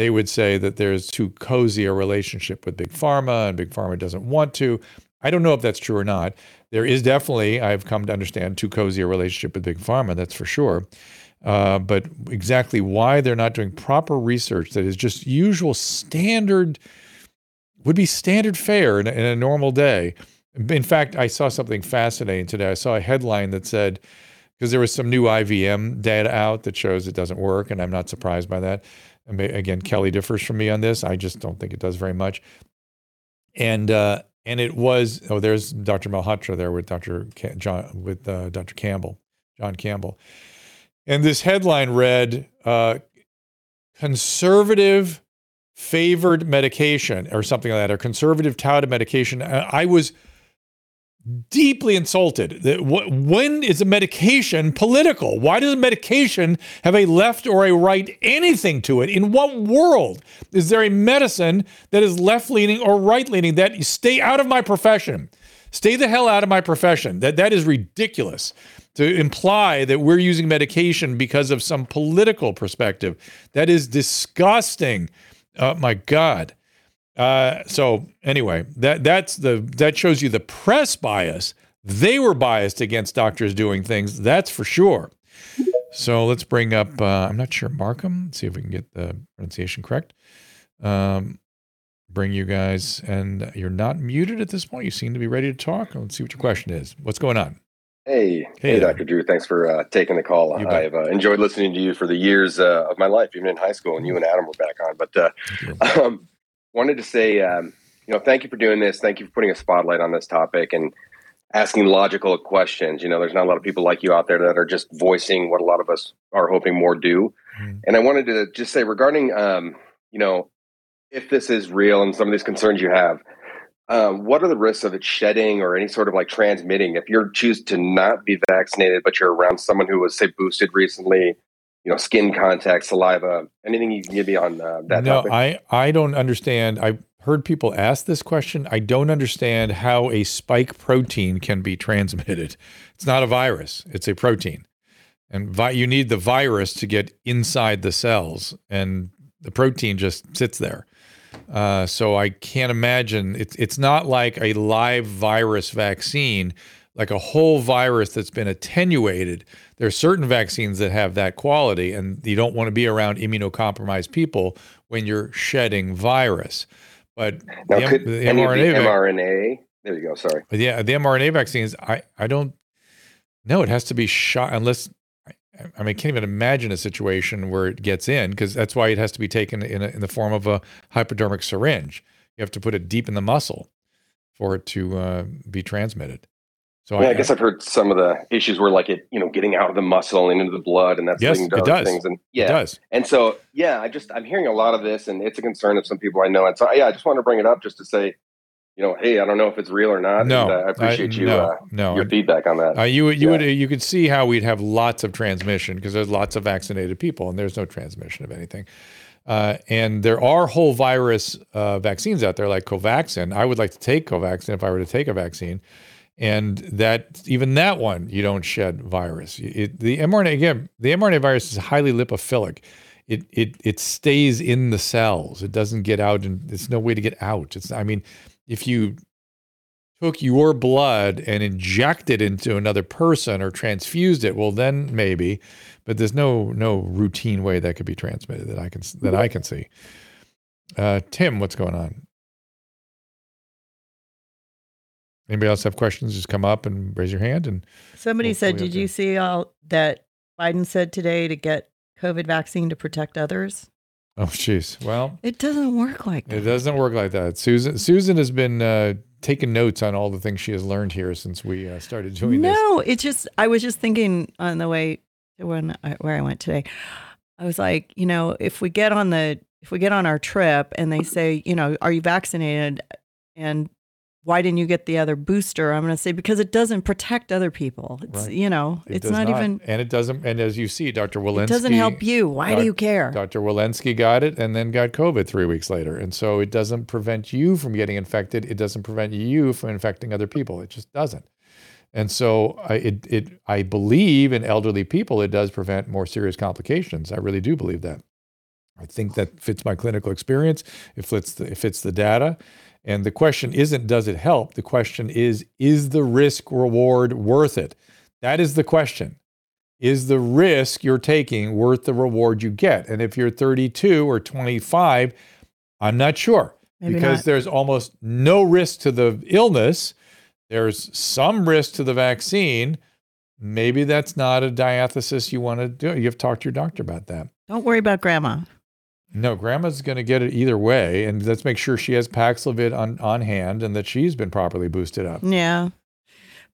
they would say that there's too cozy a relationship with big pharma, and big pharma doesn't want to. I don't know if that's true or not. There is definitely, I've come to understand, too cozy a relationship with big pharma. That's for sure. Uh, but exactly why they're not doing proper research that is just usual standard would be standard fare in in a normal day. In fact, I saw something fascinating today. I saw a headline that said because there was some new IVM data out that shows it doesn't work, and I'm not surprised by that. Again, Kelly differs from me on this. I just don't think it does very much. And uh, and it was oh, there's Dr. Malhotra there with Dr. John with uh, Dr. Campbell, John Campbell and this headline read uh, conservative favored medication or something like that, or conservative touted medication. I was deeply insulted. When is a medication political? Why does a medication have a left or a right anything to it? In what world is there a medicine that is left leaning or right leaning? That stay out of my profession. Stay the hell out of my profession. That that is ridiculous to imply that we're using medication because of some political perspective. That is disgusting. Oh my God. Uh, so anyway, that that's the that shows you the press bias. They were biased against doctors doing things. That's for sure. So let's bring up. Uh, I'm not sure Markham. Let's see if we can get the pronunciation correct. Um, bring you guys, and you're not muted at this point. You seem to be ready to talk. Let's see what your question is. What's going on? Hey, hey, hey Dr. Drew. Thanks for uh, taking the call. I've uh, enjoyed listening to you for the years uh, of my life, even in high school, and you and Adam were back on. But uh, um, wanted to say, um, you know, thank you for doing this. Thank you for putting a spotlight on this topic and asking logical questions. You know, there's not a lot of people like you out there that are just voicing what a lot of us are hoping more do. Mm. And I wanted to just say regarding, um, you know, if this is real and some of these concerns you have um, what are the risks of it shedding or any sort of like transmitting if you choose to not be vaccinated but you're around someone who was say boosted recently you know skin contact saliva anything you can give me on uh, that no topic? i i don't understand. I heard people ask this question. I don't understand how a spike protein can be transmitted. It's not a virus it's a protein. And vi- you need the virus to get inside the cells and the protein just sits there. Uh, so I can't imagine it's it's not like a live virus vaccine, like a whole virus that's been attenuated. There are certain vaccines that have that quality, and you don't want to be around immunocompromised people when you're shedding virus. But now, the, could the mRNA, the mRNA, there you go. Sorry. Yeah, the mRNA vaccines. I I don't. No, it has to be shot unless I mean, I can't even imagine a situation where it gets in because that's why it has to be taken in, a, in the form of a hypodermic syringe. You have to put it deep in the muscle for it to uh, be transmitted. So yeah, I, I, guess I've heard some of the issues where like it, you know, getting out of the muscle and into the blood, and that's yes, leading to it does. things. And yeah, it does. And so yeah, I just I'm hearing a lot of this, and it's a concern of some people I know. And so yeah, I just want to bring it up just to say, you know, hey, I don't know if it's real or not. No, and, uh, I appreciate I, you, no, uh, no. your feedback on that. Uh, you you yeah. would you could see how we'd have lots of transmission because there's lots of vaccinated people and there's no transmission of anything. Uh, and there are whole virus uh, vaccines out there like Covaxin. I would like to take Covaxin if I were to take a vaccine, and that even that one you don't shed virus. It, the mRNA again, the mRNA virus is highly lipophilic. It, it it stays in the cells. It doesn't get out, and there's no way to get out. It's I mean, if you took your blood and injected it into another person or transfused it, well, then maybe. But there's no no routine way that could be transmitted that I can that I can see. Uh, Tim, what's going on? Anybody else have questions? Just come up and raise your hand. And somebody said, "Did you see all that Biden said today to get COVID vaccine to protect others?" Oh, jeez. Well, it doesn't work like that. It doesn't work like that. Susan Susan has been uh, taking notes on all the things she has learned here since we uh, started doing no, this. No, it's just I was just thinking on the way to when I, where I went today. I was like, you know, if we get on the if we get on our trip and they say, you know, are you vaccinated? And why didn't you get the other booster? I'm going to say because it doesn't protect other people. It's right. you know, it it's not, not, even, and it doesn't. And as you see, Dr. Walensky it doesn't help you. Why do you care? Dr. Walensky got it and then got COVID three weeks later, and so it doesn't prevent you from getting infected. It doesn't prevent you from infecting other people. It just doesn't. And so I, it, it, I believe in elderly people, it does prevent more serious complications. I really do believe that. I think that fits my clinical experience. It fits the, it fits the data. And the question isn't, does it help? The question is, is the risk reward worth it? That is the question. Is the risk you're taking worth the reward you get? And if you're 32 or 25, I'm not sure Maybe because not. there's almost no risk to the illness. There's some risk to the vaccine. Maybe that's not a diathesis you want to do. You have to talk to your doctor about that. Don't worry about grandma. No, grandma's going to get it either way. And let's make sure she has Paxlovid on, on hand and that she's been properly boosted up. Yeah.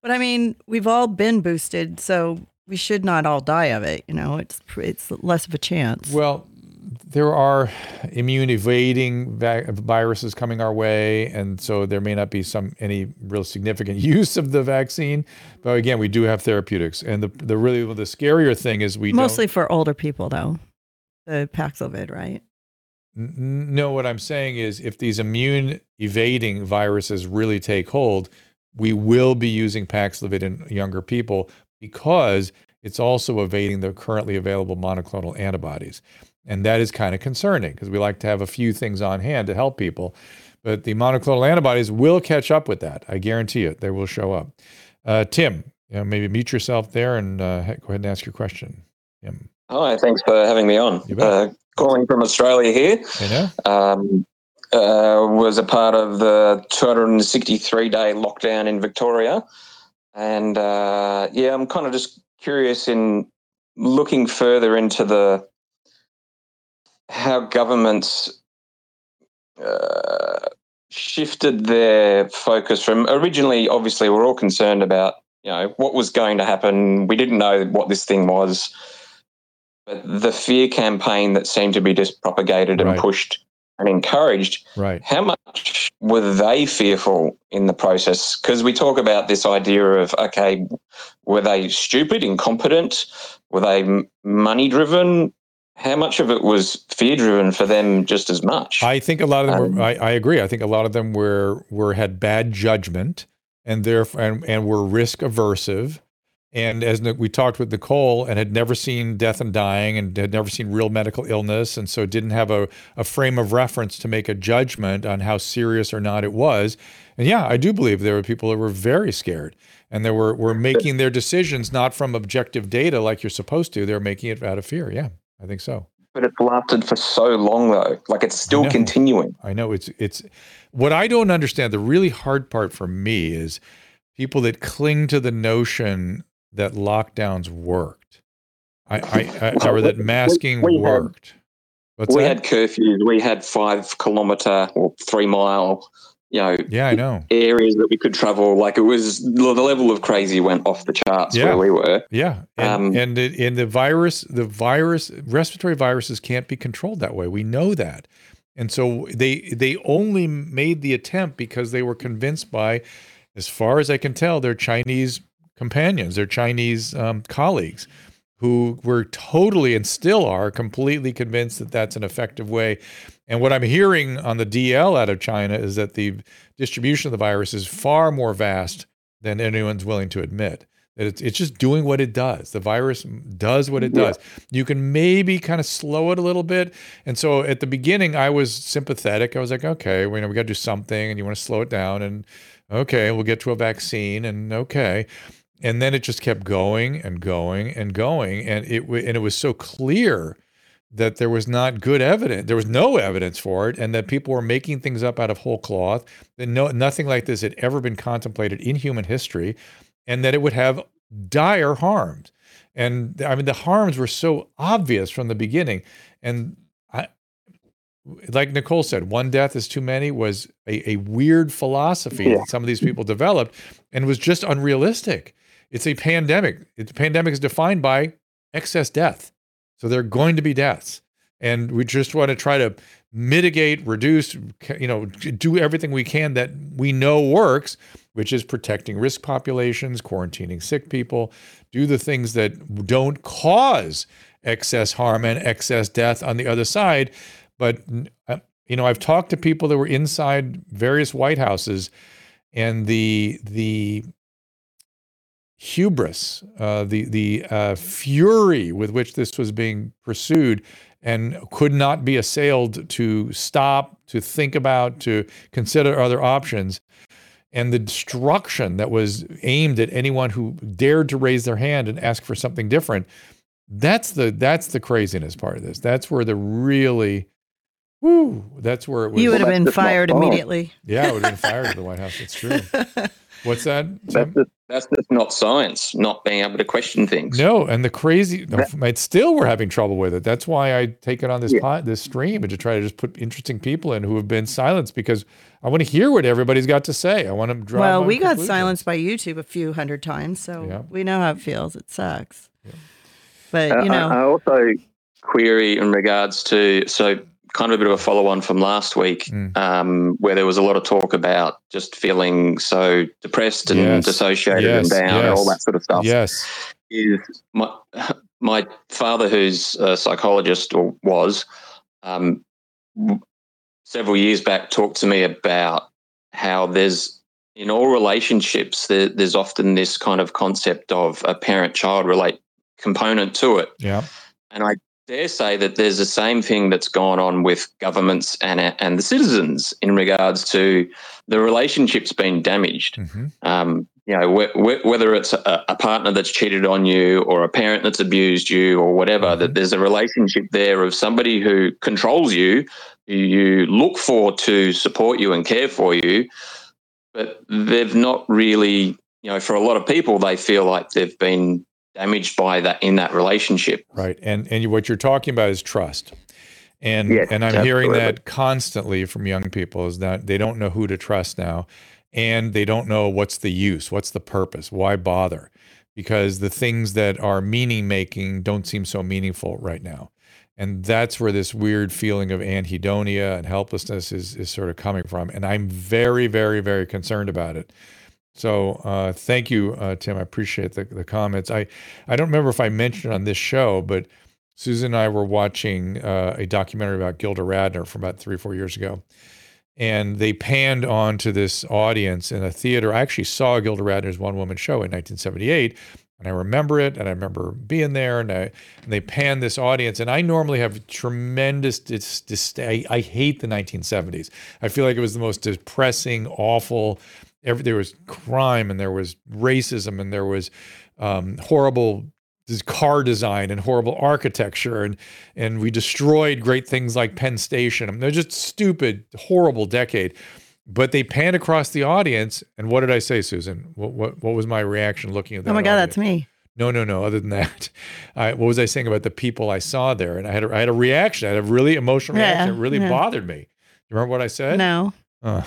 But I mean, we've all been boosted, so we should not all die of it. You know, it's it's less of a chance. Well, there are immune evading va- viruses coming our way, and so there may not be some any real significant use of the vaccine. But again, we do have therapeutics, and the the really the scarier thing is we mostly for older people though, the Paxlovid, right? No, what I'm saying is if these immune evading viruses really take hold, we will be using Paxlovid in younger people because it's also evading the currently available monoclonal antibodies. And that is kind of concerning because we like to have a few things on hand to help people. But the monoclonal antibodies will catch up with that. I guarantee it. They will show up. Uh, Tim, you know, maybe mute yourself there and uh, go ahead and ask your question. Tim. Hi, thanks for having me on. Uh, calling from Australia here. Um, uh, was a part of the 263 day lockdown in Victoria. And uh, yeah, I'm kind of just curious in looking further into the how governments uh, shifted their focus from originally, obviously, we're all concerned about you know what was going to happen. We didn't know what this thing was, the fear campaign that seemed to be just propagated and right. pushed and encouraged. Right. How much were they fearful in the process? Because we talk about this idea of okay, were they stupid, incompetent? Were they money driven? how much of it was fear driven for them just as much? I think a lot of them um, were, I, I, agree. I think a lot of them were were had bad judgment and therefore and, and were risk aversive. And as we talked with Nicole and had never seen death and dying and had never seen real medical illness and so didn't have a, a frame of reference to make a judgment on how serious or not it was. And yeah, I do believe there were people that were very scared and they were, were making their decisions not from objective data like you're supposed to. They're making it out of fear. Yeah. I think so. But it's lasted for so long though. Like it's still I continuing. I know it's it's what I don't understand. The really hard part for me is people that cling to the notion that lockdowns worked. I, I, I or that masking we, we worked. Had, we that? had curfews. We had five kilometer or three mile you know, yeah, I know areas that we could travel. Like it was the level of crazy went off the charts yeah. where we were. Yeah, and um, and, the, and the virus, the virus, respiratory viruses can't be controlled that way. We know that, and so they they only made the attempt because they were convinced by, as far as I can tell, their Chinese companions, their Chinese um, colleagues who were totally and still are completely convinced that that's an effective way. And what I'm hearing on the DL out of China is that the distribution of the virus is far more vast than anyone's willing to admit. That it's, it's just doing what it does. The virus does what it does. You can maybe kind of slow it a little bit. And so at the beginning, I was sympathetic. I was like, okay, we know we got to do something, and you want to slow it down, and okay, we'll get to a vaccine, and okay and then it just kept going and going and going and it and it was so clear that there was not good evidence. There was no evidence for it, and that people were making things up out of whole cloth. That no, nothing like this had ever been contemplated in human history, and that it would have dire harms. And I mean, the harms were so obvious from the beginning. And I, like Nicole said, one death is too many was a, a weird philosophy yeah. that some of these people developed and was just unrealistic. It's a pandemic. It's pandemic is defined by excess death. So there are going to be deaths. And we just want to try to mitigate, reduce, you know, do everything we can that we know works, which is protecting risk populations, quarantining sick people, do the things that don't cause excess harm and excess death on the other side. But, uh, you know, I've talked to people that were inside various White Houses and the, the, hubris, uh, the the uh, fury with which this was being pursued, and could not be assailed to stop, to think about, to consider other options, and the destruction that was aimed at anyone who dared to raise their hand and ask for something different. That's the that's the craziness part of this. That's where the really Woo! That's where it was. You would have been fired immediately. Yeah, I would have been fired at the White House. It's true. What's that? That's just, that's just not science, not being able to question things. No, and the crazy, it's still we're having trouble with it. That's why I take it on this yeah. this stream and to try to just put interesting people in who have been silenced because I want to hear what everybody's got to say. I want to draw. Well, we got silenced by YouTube a few hundred times, so yeah. we know how it feels. It sucks. Yeah. But uh, you know, I, I also query in regards to so kind of a bit of a follow on from last week, mm. um, where there was a lot of talk about just feeling so depressed and yes. dissociated yes. and down yes. and all that sort of stuff. Yes. Is my, my father, who's a psychologist or was, um, several years back, talked to me about how there's in all relationships, there, there's often this kind of concept of a parent child relate component to it. Yeah. And I dare say that there's the same thing that's gone on with governments and and the citizens in regards to the relationships being damaged. Mm-hmm. Um, you know, wh- wh- whether it's a, a, partner that's cheated on you or a parent that's abused you or whatever, mm-hmm. that there's a relationship there of somebody who controls you, who you look for to support you and care for you, but they've not really, you know, for a lot of people, they feel like they've been damaged by that in that relationship. Right. And and what you're talking about is trust. And yes, and I'm absolutely. hearing that constantly from young people is that they don't know who to trust now and they don't know what's the use, what's the purpose, why bother? Because the things that are meaning making don't seem so meaningful right now. And that's where this weird feeling of anhedonia and helplessness is is sort of coming from. And I'm very, very, very concerned about it so uh, thank you, uh, Tim. I appreciate the, the comments. I, I don't remember if I mentioned on this show, but Susan and I were watching uh, a documentary about Gilda Radner from about three or four years ago. And they panned on to this audience in a theater. I actually saw Gilda Radner's one woman show in 1978. And I remember it, and I remember being there, and, I, and they panned this audience. And I normally have tremendous dis, dis, I hate the 1970s. I feel like it was the most depressing, awful, every, there was crime and there was racism and there was um, horrible car design and horrible architecture and and we destroyed great things like Penn Station. I mean, they're just stupid, horrible decade. But they panned across the audience, and what did I say, Susan? What what, what was my reaction looking at that? Oh my God, audience? that's me. No, no, no. Other than that, I, what was I saying about the people I saw there? And I had a, I had a reaction. I had a really emotional yeah, reaction. It really yeah. bothered me. You remember what I said? No. Uh,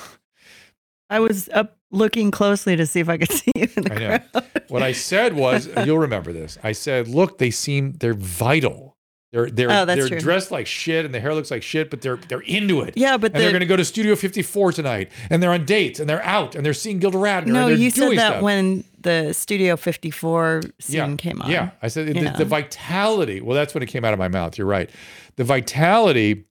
I was up looking closely to see if I could see you in the I crowd. Know. What I said was, you'll remember this. I said, "Look, they seem they're vital. They're they're oh, they're true. dressed like shit and the hair looks like shit, but they're they're into it. Yeah, but the, they're going to go to Studio 54 tonight, and they're on dates, and they're out, and they're seeing Gilda Radner. No, you said that stuff. when the Studio 54 scene yeah, came on. Yeah, I said the, the vitality. Well, that's when it came out of my mouth. You're right. The vitality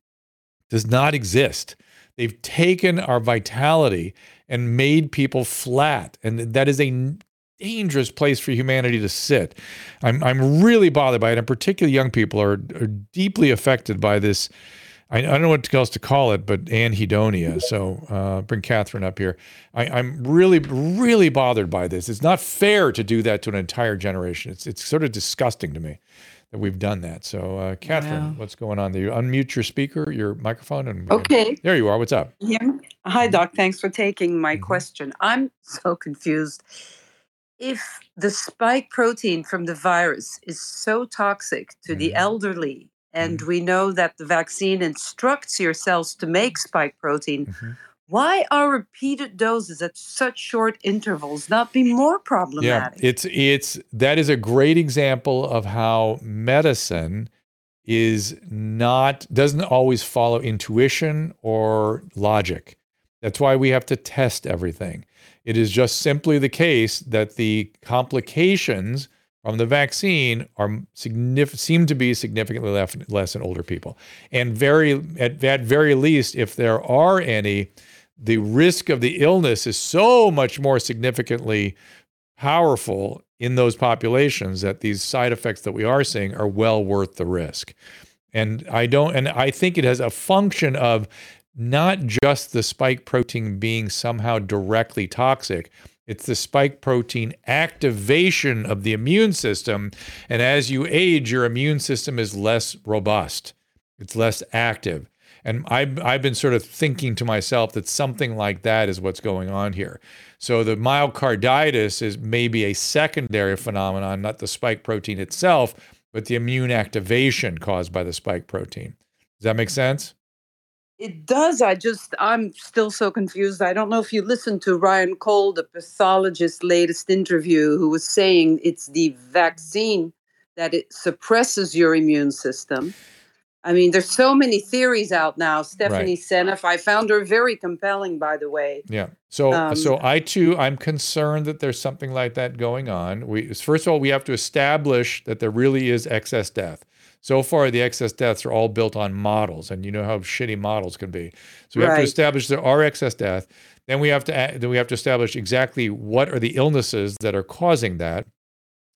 does not exist. They've taken our vitality and made people flat. And that is a dangerous place for humanity to sit. I'm, I'm really bothered by it. And particularly young people are, are deeply affected by this. I, I, don't know what else to call it, but anhedonia. So uh, bring Catherine up here. I, am really, really bothered by this. It's not fair to do that to an entire generation. It's, it's sort of disgusting to me that we've done that. So, uh, Catherine, wow. what's going on there? You unmute your speaker, your microphone, and okay, there you are. What's up? Yeah. Hi, mm-hmm. Doc. Thanks for taking my mm-hmm. question. I'm so confused. If the spike protein from the virus is so toxic to mm-hmm. the elderly, and mm-hmm. we know that the vaccine instructs your cells to make spike protein, mm-hmm. why are repeated doses at such short intervals not be more problematic? Yeah, it's it's that is a great example of how medicine is not doesn't always follow intuition or logic. That's why we have to test everything. It is just simply the case that the complications from the vaccine are seem to be significantly less, less in older people. And very at, at very least, if there are any, the risk of the illness is so much more significantly powerful in those populations that these side effects that we are seeing are well worth the risk. And I don't and I think it has a function of not just the spike protein being somehow directly toxic. It's the spike protein activation of the immune system. And as you age, your immune system is less robust, it's less active. And I've, I've been sort of thinking to myself that something like that is what's going on here. So the myocarditis is maybe a secondary phenomenon, not the spike protein itself, but the immune activation caused by the spike protein. Does that make sense? It does. I just, I'm still so confused. I don't know if you listened to Ryan Cole, the pathologist's latest interview, who was saying it's the vaccine that it suppresses your immune system. I mean, there's so many theories out now. Stephanie right. Seneff, I found her very compelling, by the way. Yeah. So, um, so I too, I'm concerned that there's something like that going on. We first of all, we have to establish that there really is excess death. So far, the excess deaths are all built on models, and you know how shitty models can be. So we right. have to establish there are excess death. Then we have to then we have to establish exactly what are the illnesses that are causing that.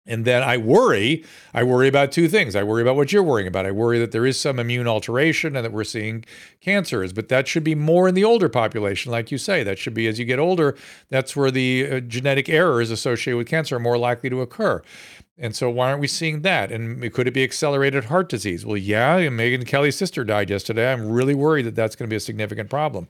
And then I worry, I worry about two things. I worry about what you're worrying about. I worry that there is some immune alteration and that we're seeing cancers, but that should be more in the older population, like you say. That should be as you get older, that's where the uh, genetic errors associated with cancer are more likely to occur. And so why aren't we seeing that? And could it be accelerated heart disease? Well, yeah, Megyn Kelly's sister died yesterday. I'm really worried that that's going to be a significant problem.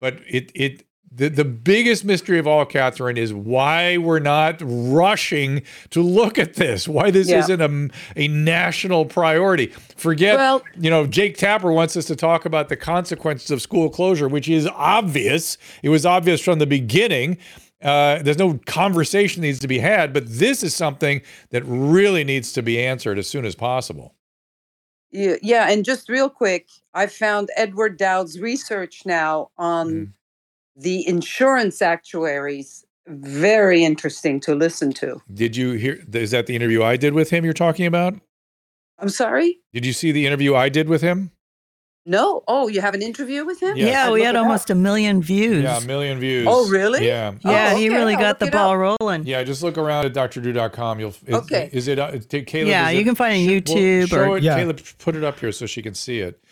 But it it the, the biggest mystery of all, Catherine, is why we're not rushing to look at this. Why this yeah. isn't a, a national priority. Forget, well, you know, Jake Tapper wants us to talk about the consequences of school closure, which is obvious. It was obvious from the beginning. Uh, there's no conversation needs to be had, but this is something that really needs to be answered as soon as possible. Yeah, yeah, and just real quick, I found Edward Dowd's research now on mm. the insurance actuaries very interesting to listen to. Did you hear? Is that the interview I did with him? You're talking about? I'm sorry. Did you see the interview I did with him? No. Oh, you have an interview with him? Yes. Yeah, we had almost a million views. Yeah, a million views. Oh, really? Yeah. Yeah, oh, okay. he really got the ball up. rolling. Yeah, just look around at drdrew.com. You'll is, okay. Is it uh, Caleb? Yeah, you it, can find it on YouTube. Well, show or, it, yeah. Caleb, put it up here so she can see it.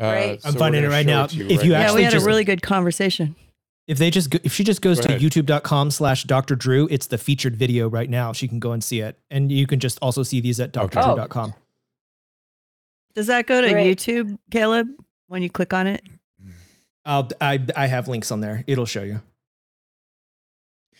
Uh, I'm so finding it right now. You if right you now. actually yeah, we had just, a really good conversation. If they just if she just goes Go to youtube.com slash Dr. Drew, it's the featured video right now. She can go and see it. And you can just also see these at drdrew.com. Oh. Does that go to Great. YouTube, Caleb? when you click on it? I'll, I I have links on there. It'll show you.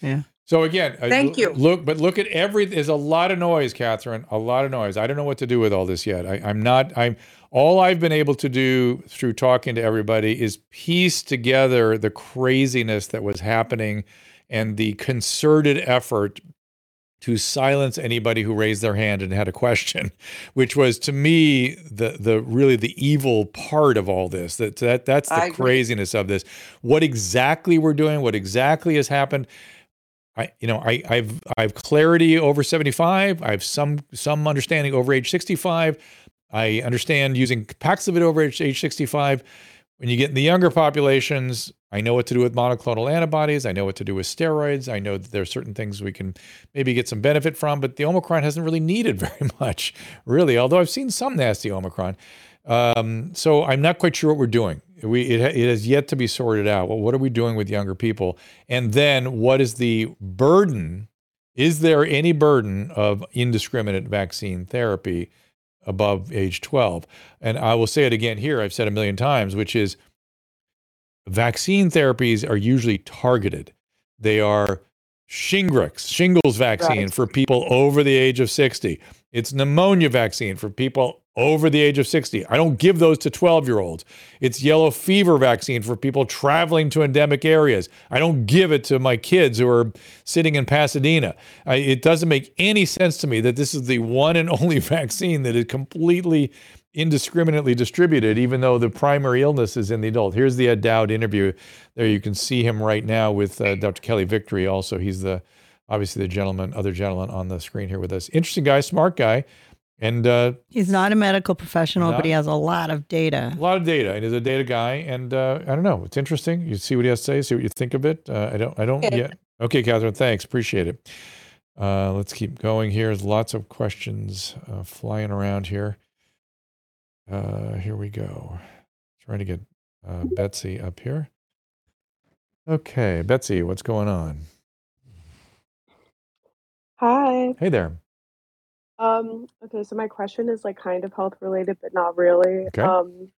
Yeah. So again, thank uh, you. Look, but look at every. There's a lot of noise, Catherine. A lot of noise. I don't know what to do with all this yet. I, I'm not. I'm. All I've been able to do through talking to everybody is piece together the craziness that was happening and the concerted effort to silence anybody who raised their hand and had a question, which was to me the the really the evil part of all this. That that that's the craziness of this. What exactly we're doing, what exactly has happened. I you know I I've I've clarity over 75. I have some some understanding over age 65. I understand using Paxlovid over age, age 65. When you get in the younger populations, I know what to do with monoclonal antibodies. I know what to do with steroids. I know that there are certain things we can maybe get some benefit from, but the Omicron hasn't really needed very much, really, although I've seen some nasty Omicron. Um, so I'm not quite sure what we're doing. We, it, it has yet to be sorted out. Well, what are we doing with younger people? And then what is the burden? Is there any burden of indiscriminate vaccine therapy? above age 12. And I will say it again here, I've said a million times, which is vaccine therapies are usually targeted. They are Shingrix, shingles vaccine right. for people over the age of 60. It's pneumonia vaccine for people over the age of 60. I don't give those to 12 year olds. It's yellow fever vaccine for people traveling to endemic areas. I don't give it to my kids who are sitting in Pasadena. I, it doesn't make any sense to me that this is the one and only vaccine that is completely indiscriminately distributed, even though the primary illness is in the adult. Here's the Ed Dowd interview. There you can see him right now with uh, Dr. Kelly Victory. Also, he's the obviously the gentleman, other gentleman on the screen here with us. Interesting guy, smart guy. And uh, he's not a medical professional, not, but he has a lot of data. A lot of data, and he's a data guy. And uh, I don't know, it's interesting. You see what he has to say, see what you think of it. Uh, I don't, I don't okay. yet. Okay, Catherine, thanks, appreciate it. Uh, let's keep going here. There's lots of questions uh, flying around here. Uh, here we go. Trying to get uh, Betsy up here. Okay, Betsy, what's going on? Hi. Hey there. Um, okay, so my question is like kind of health related, but not really. Okay. Um,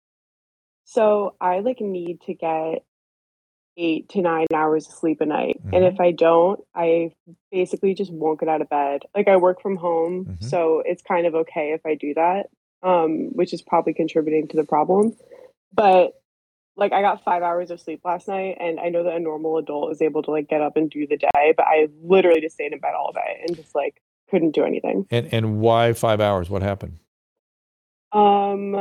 so I like need to get eight to nine hours of sleep a night. Mm-hmm. And if I don't, I basically just won't get out of bed. Like I work from home, mm-hmm. so it's kind of okay if I do that um, which is probably contributing to the problem. But like I got five hours of sleep last night, and I know that a normal adult is able to like get up and do the day, but I literally just stayed in bed all day and just like couldn't do anything. And and why five hours? What happened? Um,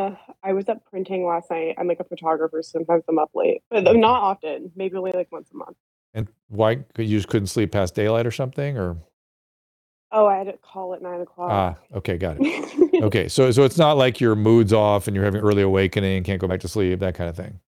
I was up printing last night. I'm like a photographer. So sometimes I'm up late, but not often. Maybe only like once a month. And why? You just couldn't sleep past daylight or something, or? Oh, I had a call at nine o'clock. Ah, okay, got it. okay, so so it's not like your mood's off and you're having early awakening can't go back to sleep, that kind of thing.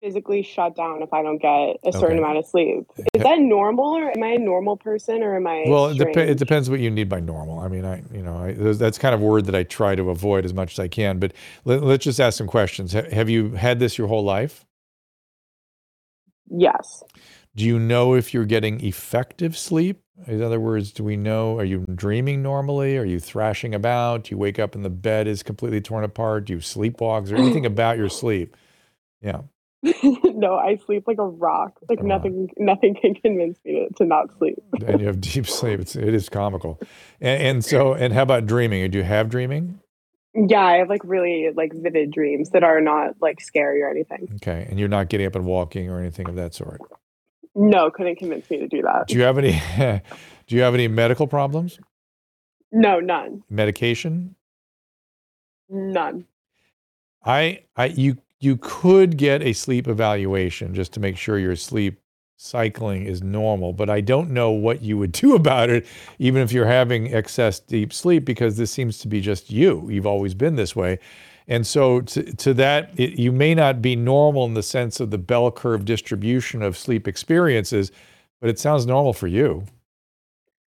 Physically shut down if I don't get a certain okay. amount of sleep. Is that normal, or am I a normal person, or am I? Well, it, dep- it depends what you need by normal. I mean, I you know I, that's kind of word that I try to avoid as much as I can. But let, us just ask some questions. have you had this your whole life? Yes. Do you know if you're getting effective sleep? In other words, do we know, are you dreaming normally? Are you thrashing about? Do you wake up and the bed is completely torn apart? Do you sleepwalk? Is there anything about your sleep? Yeah. no, I sleep like a rock. Like nothing, nothing can convince me to, to not sleep. and you have deep sleep. It's, it is comical. And, and so, and how about dreaming? Do you have dreaming? Yeah, I have like really like vivid dreams that are not like scary or anything. Okay. And you're not getting up and walking or anything of that sort? No, couldn't convince me to do that. Do you have any do you have any medical problems? No, none. Medication? None. I I you you could get a sleep evaluation just to make sure your sleep cycling is normal, but I don't know what you would do about it even if you're having excess deep sleep because this seems to be just you. You've always been this way. And so, to, to that, it, you may not be normal in the sense of the bell curve distribution of sleep experiences, but it sounds normal for you.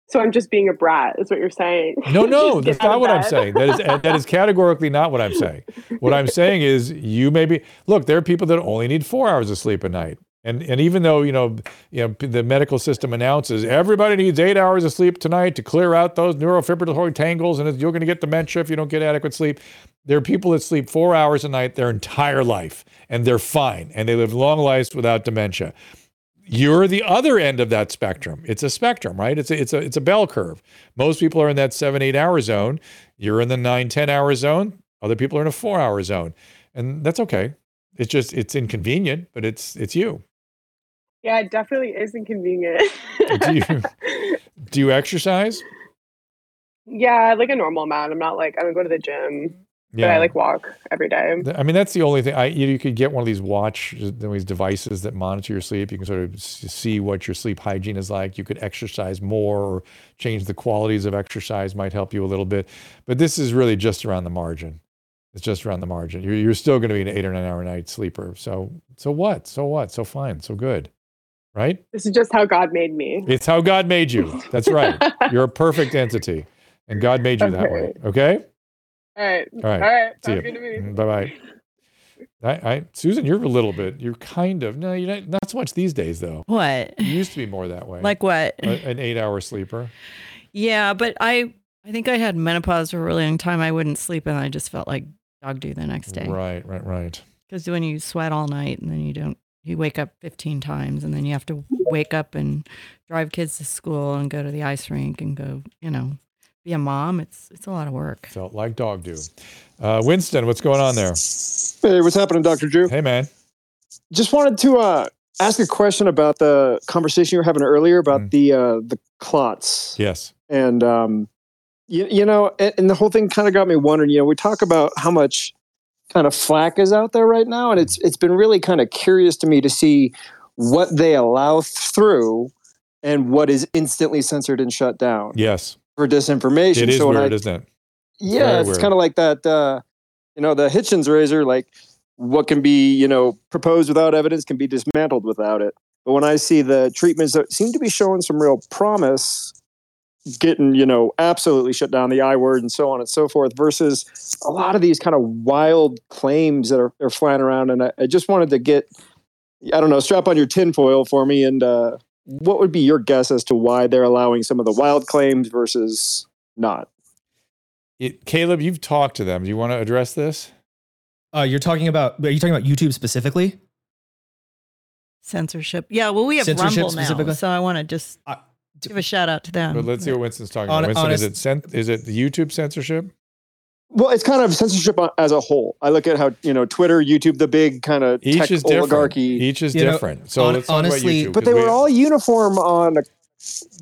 So I'm just being a brat, is what you're saying. No, no, that's not what I'm saying. That is that is categorically not what I'm saying. What I'm saying is you may be look, there are people that only need four hours of sleep a night. And and even though you know you know the medical system announces everybody needs eight hours of sleep tonight to clear out those neurofibrillary tangles, and you're going to get dementia if you don't get adequate sleep. There are people that sleep four hours a night their entire life, and they're fine, and they live long lives without dementia. You're the other end of that spectrum. It's a spectrum, right? It's a, it's a it's a bell curve. Most people are in that seven eight hour zone. You're in the nine ten hour zone. Other people are in a four hour zone, and that's okay. It's just it's inconvenient, but it's it's you. Yeah, it definitely is inconvenient. do you do you exercise? Yeah, like a normal amount. I'm not like I don't go to the gym. Yeah. But I like walk every day. I mean, that's the only thing. I you, know, you could get one of these watch, these devices that monitor your sleep. You can sort of see what your sleep hygiene is like. You could exercise more or change the qualities of exercise might help you a little bit. But this is really just around the margin. It's just around the margin. You're, you're still going to be an eight or nine hour night sleeper. So so what? So what? So fine. So good right? This is just how God made me. It's how God made you. That's right. You're a perfect entity, and God made you okay. that way. Okay. All right. All right. All right. See Sounds you. Mm, bye bye. I, I, Susan, you're a little bit. You're kind of no, you're not, not so much these days though. What? You used to be more that way. Like what? A, an eight-hour sleeper. Yeah, but I I think I had menopause for a really long time. I wouldn't sleep and I just felt like dog do the next day. Right, right, right. Because when you sweat all night and then you don't, you wake up 15 times and then you have to wake up and drive kids to school and go to the ice rink and go, you know, be a mom. It's it's a lot of work. Felt like dog do. Uh, Winston, what's going on there? Hey, what's happening, Dr. Drew? Hey, man. Just wanted to uh, ask a question about the conversation you were having earlier about mm. the uh, the clots. Yes. And um, you, you know, and, and the whole thing kind of got me wondering. You know, we talk about how much kind of flack is out there right now, and it's it's been really kind of curious to me to see what they allow through and what is instantly censored and shut down. Yes. For disinformation. It is so weird, I, isn't it? Yeah, it's, it's kind of like that. Uh, you know, the Hitchens razor. Like, what can be you know proposed without evidence can be dismantled without it. But when I see the treatments that seem to be showing some real promise, getting you know absolutely shut down the I word and so on and so forth, versus a lot of these kind of wild claims that are, are flying around. And I, I just wanted to get, I don't know, strap on your tinfoil for me and. Uh, what would be your guess as to why they're allowing some of the wild claims versus not? It, Caleb, you've talked to them. Do you want to address this? Uh, you're talking about. Are you talking about YouTube specifically? Censorship. Yeah. Well, we have Censorship Rumble now, so I want to just uh, give a shout out to them. But let's see what Winston's talking about. Winston, honest, is it cen- is it the YouTube censorship? Well, it's kind of censorship as a whole. I look at how you know Twitter, YouTube, the big kind of each tech is oligarchy. Different. Each is you different. Know, so on, let's honestly, YouTube, but they we, were all uniform on. A,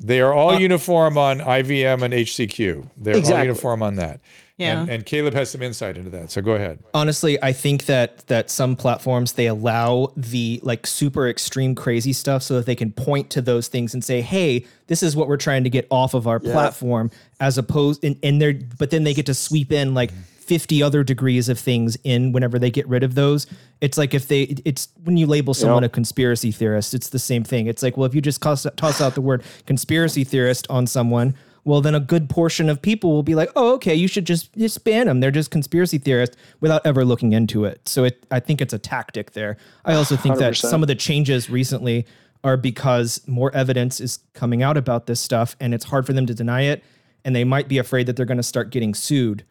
they are all uh, uniform on IVM and HCQ. They're exactly. all uniform on that. Yeah. And, and, Caleb has some insight into that. So go ahead. Honestly, I think that that some platforms they allow the like super extreme crazy stuff so that they can point to those things and say, "Hey, this is what we're trying to get off of our yeah. platform," as opposed and, and they're but then they get to sweep in like 50 other degrees of things in whenever they get rid of those. It's like if they, it's when you label someone yep. a conspiracy theorist, it's the same thing. It's like, well, if you just toss, toss out the word conspiracy theorist on someone, well, then a good portion of people will be like, oh, okay, you should just, just ban them. They're just conspiracy theorists without ever looking into it. So it, I think it's a tactic there. I also think 100%. that some of the changes recently are because more evidence is coming out about this stuff and it's hard for them to deny it. And they might be afraid that they're going to start getting sued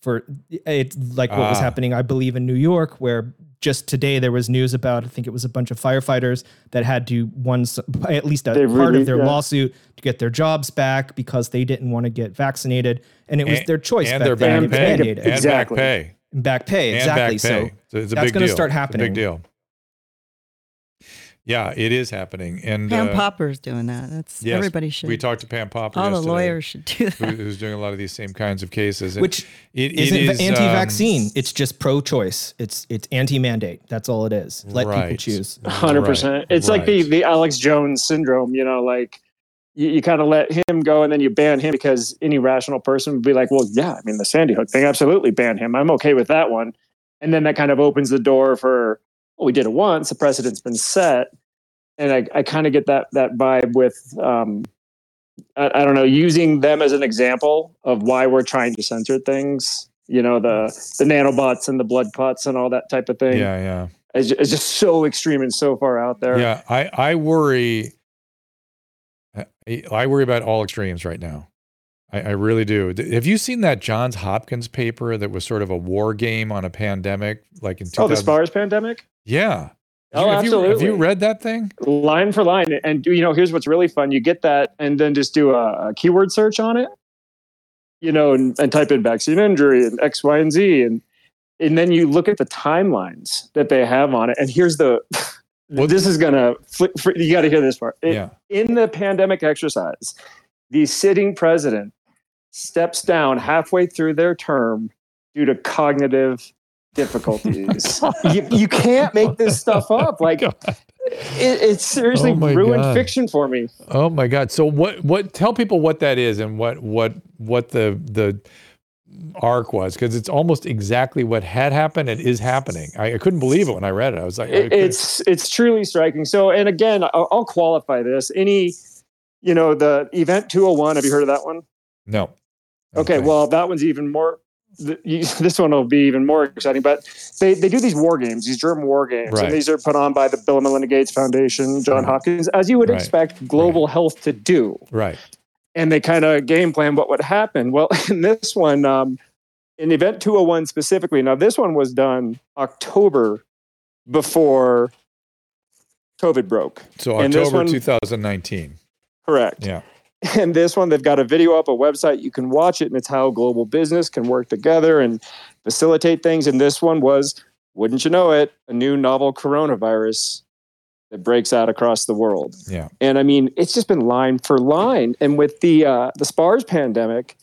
for it's like what was ah. happening, I believe, in New York, where just today there was news about I think it was a bunch of firefighters that had to one at least a they part really, of their yeah. lawsuit to get their jobs back because they didn't want to get vaccinated and it was and, their choice and their back then. pay and exactly. back pay and back pay exactly back pay. so, so that's going to start happening big deal yeah, it is happening. And Pam uh, Popper's doing that. That's yes, everybody should. We talked to Pam Popper. All the lawyers should do that. Who, who's doing a lot of these same kinds of cases. And Which it, it isn't anti-vaccine. Um, it's just pro-choice. It's it's anti-mandate. That's all it is. Let right. people choose. Hundred percent. It's right. like the the Alex Jones syndrome. You know, like you, you kind of let him go and then you ban him because any rational person would be like, well, yeah, I mean the Sandy Hook thing, absolutely ban him. I'm okay with that one. And then that kind of opens the door for well, we did it once. The precedent's been set and I, I kind of get that that vibe with um, I, I, don't know using them as an example of why we're trying to censor things. You know the the nanobots and the blood clots and all that type of thing. Yeah, yeah. It's, it's just so extreme and so far out there. Yeah, I I worry. I worry about all extremes right now. I, I, really do. Have you seen that Johns Hopkins paper that was sort of a war game on a pandemic, like in 2000? oh the SPARS pandemic? Yeah, Oh, have absolutely. You, have you read that thing? Line for line. And, you know, here's what's really fun. You get that and then just do a, a keyword search on it, you know, and, and, type in vaccine injury and X, Y, and Z. And, and then you look at the timelines that they have on it. And here's the, well, this is going to, you got to hear this part. It, yeah. In the pandemic exercise, the sitting president steps down halfway through their term due to cognitive difficulties. you, you can't make this stuff up. Like it, it's seriously oh ruined god. fiction for me. Oh my god! So what? What? Tell people what that is and what what what the the arc was because it's almost exactly what had happened and is happening. I, I couldn't believe it when I read it. I was like, it, it's it's truly striking. So, and again, I'll, I'll qualify this. Any, you know, the event 201. Have you heard of that one? No. Okay, okay, well, that one's even more this one will be even more exciting. But they, they do these war games, these German war games, right. and these are put on by the Bill and Melinda Gates Foundation, John right. Hopkins, as you would right. expect global health to do. Right. and they kind of game plan what would happen. Well, in this one, um, in event 201 specifically, now this one was done October before COVID broke. So October one, 2019. Correct. Yeah. And this one, they've got a video up, a website. You can watch it, and it's how global business can work together and facilitate things. And this one was, wouldn't you know it, a new novel coronavirus that breaks out across the world. Yeah. And I mean, it's just been line for line. And with the uh, the SPARS pandemic,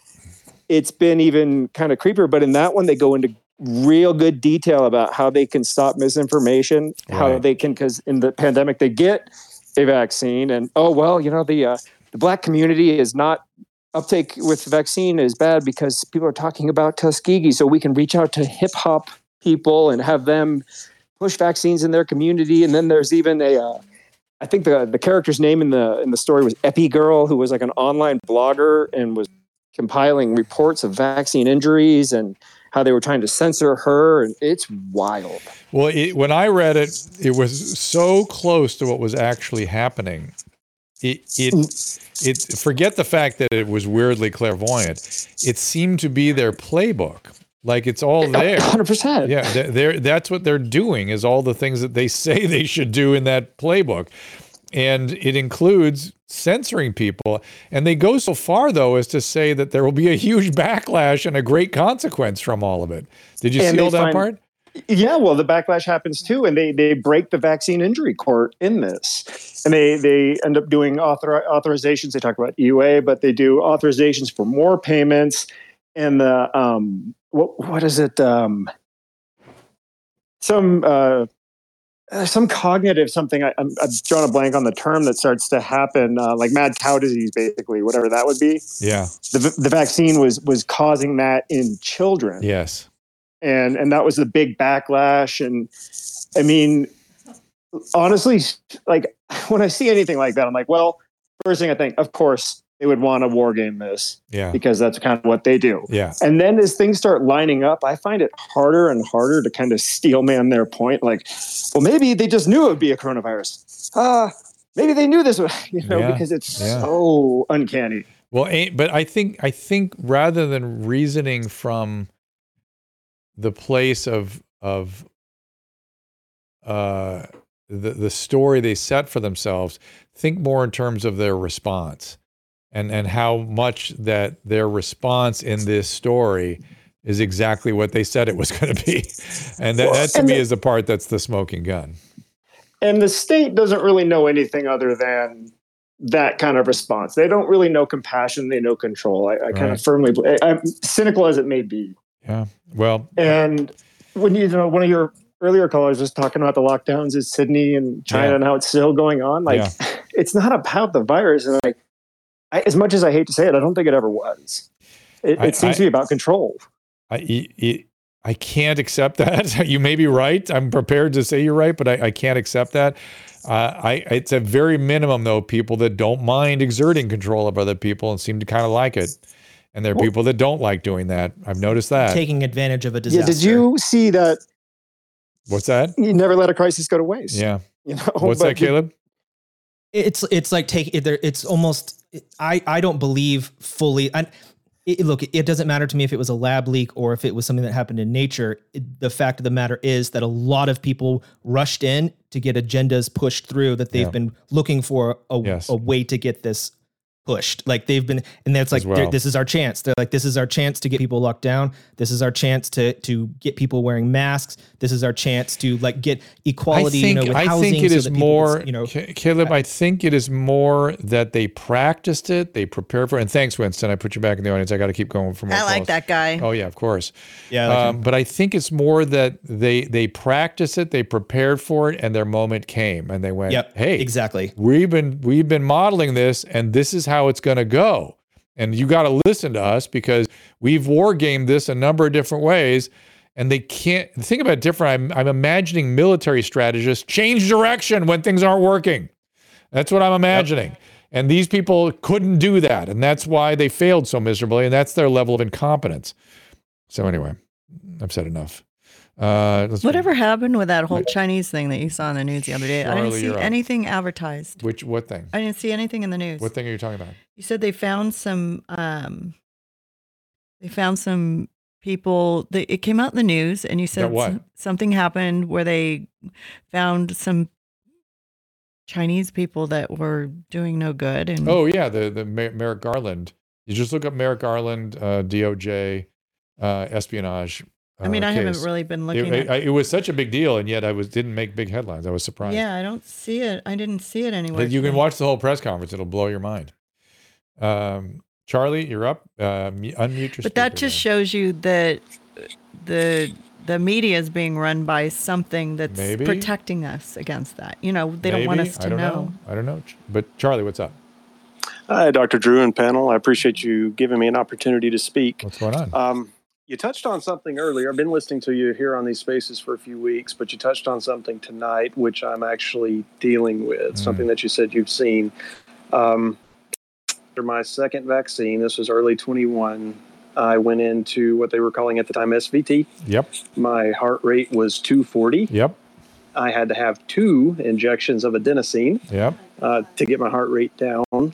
it's been even kind of creepier. But in that one, they go into real good detail about how they can stop misinformation, right. how they can, because in the pandemic, they get a vaccine, and oh well, you know the uh, the black community is not uptake with vaccine is bad because people are talking about Tuskegee, so we can reach out to hip hop people and have them push vaccines in their community. And then there's even a, uh, I think the the character's name in the in the story was Epi Girl, who was like an online blogger and was compiling reports of vaccine injuries and how they were trying to censor her. And it's wild. Well it, when i read it it was so close to what was actually happening it it it forget the fact that it was weirdly clairvoyant it seemed to be their playbook like it's all there 100% yeah they're, they're, that's what they're doing is all the things that they say they should do in that playbook and it includes censoring people. And they go so far, though, as to say that there will be a huge backlash and a great consequence from all of it. Did you and see all that find, part? Yeah, well, the backlash happens too, and they they break the vaccine injury court in this, and they they end up doing author, authorizations. They talk about EUA, but they do authorizations for more payments, and the um what what is it um some uh some cognitive something. I, am drawing a blank on the term that starts to happen, uh, like mad cow disease, basically, whatever that would be. Yeah, the the vaccine was was causing that in children. Yes, and and that was the big backlash. And I mean, honestly, like when I see anything like that, I'm like, well, first thing I think, of course, they would want to war game this. Yeah. Because that's kind of what they do. Yeah. And then as things start lining up, I find it harder and harder to kind of steel man their point. Like, well, maybe they just knew it would be a coronavirus. Ah, uh, maybe they knew this, you know, yeah. because it's yeah. so uncanny. Well, but I think I think rather than reasoning from the place of of uh the the story they set for themselves, think more in terms of their response and and how much that their response in this story is exactly what they said it was going to be. And that, that to me the, is the part that's the smoking gun. And the state doesn't really know anything other than that kind of response. They don't really know compassion they know control. I, I right. kind of firmly i'm cynical as it may be yeah well and when you know one of your earlier callers was talking about the lockdowns in sydney and china yeah. and how it's still going on like yeah. it's not about the virus and like I, as much as I hate to say it, I don't think it ever was. It, I, it seems I, to be about control. I, I can't accept that. you may be right. I'm prepared to say you're right, but I, I can't accept that. Uh, I it's a very minimum though people that don't mind exerting control of other people and seem to kind of like it, and there are well, people that don't like doing that. I've noticed that taking advantage of a disaster. Yeah, did you see that? What's that? You never let a crisis go to waste. Yeah. You know. What's that, Caleb? It's it's like take it's almost I I don't believe fully. I, it, look, it doesn't matter to me if it was a lab leak or if it was something that happened in nature. It, the fact of the matter is that a lot of people rushed in to get agendas pushed through that they've yeah. been looking for a, yes. a way to get this pushed. Like they've been, and that's like, well. this is our chance. They're like, this is our chance to get people locked down. This is our chance to to get people wearing masks. This is our chance to like get equality. I think, you know, I think it so is more, you know, Caleb. I think it is more that they practiced it, they prepared for it. And thanks, Winston. I put you back in the audience. I got to keep going for more. I like that guy. Oh yeah, of course. Yeah, like um, but I think it's more that they they practiced it, they prepared for it, and their moment came, and they went, yep, "Hey, exactly. We've been we've been modeling this, and this is how it's going to go." And you got to listen to us because we've war gamed this a number of different ways. And they can't think about it different. I'm, I'm imagining military strategists change direction when things aren't working. That's what I'm imagining. Yep. And these people couldn't do that. And that's why they failed so miserably. And that's their level of incompetence. So, anyway, I've said enough. Uh, Whatever happened with that whole Chinese thing that you saw in the news the other day? Charlie, I didn't see anything advertised. Which what thing? I didn't see anything in the news. What thing are you talking about? You said they found some. Um, they found some people. They, it came out in the news, and you said something happened where they found some Chinese people that were doing no good. And oh yeah, the the Merrick Garland. You just look up Merrick Garland, uh, DOJ, uh, espionage I mean, uh, I case. haven't really been looking. It, at... it, it, was such a big deal, and yet I was didn't make big headlines. I was surprised. Yeah, I don't see it. I didn't see it anywhere. You can watch the whole press conference; it'll blow your mind. Um, Charlie, you're up. Uh, unmute your. But that just there. shows you that the the media is being run by something that's Maybe. protecting us against that. You know, they Maybe. don't want us to I don't know. know. I don't know. But Charlie, what's up? Hi, Dr. Drew and panel. I appreciate you giving me an opportunity to speak. What's going on? Um, you touched on something earlier. I've been listening to you here on these spaces for a few weeks, but you touched on something tonight, which I'm actually dealing with. Mm. Something that you said you've seen. Um, after my second vaccine, this was early 21. I went into what they were calling at the time SVT. Yep. My heart rate was 240. Yep. I had to have two injections of adenosine. Yep. Uh, to get my heart rate down.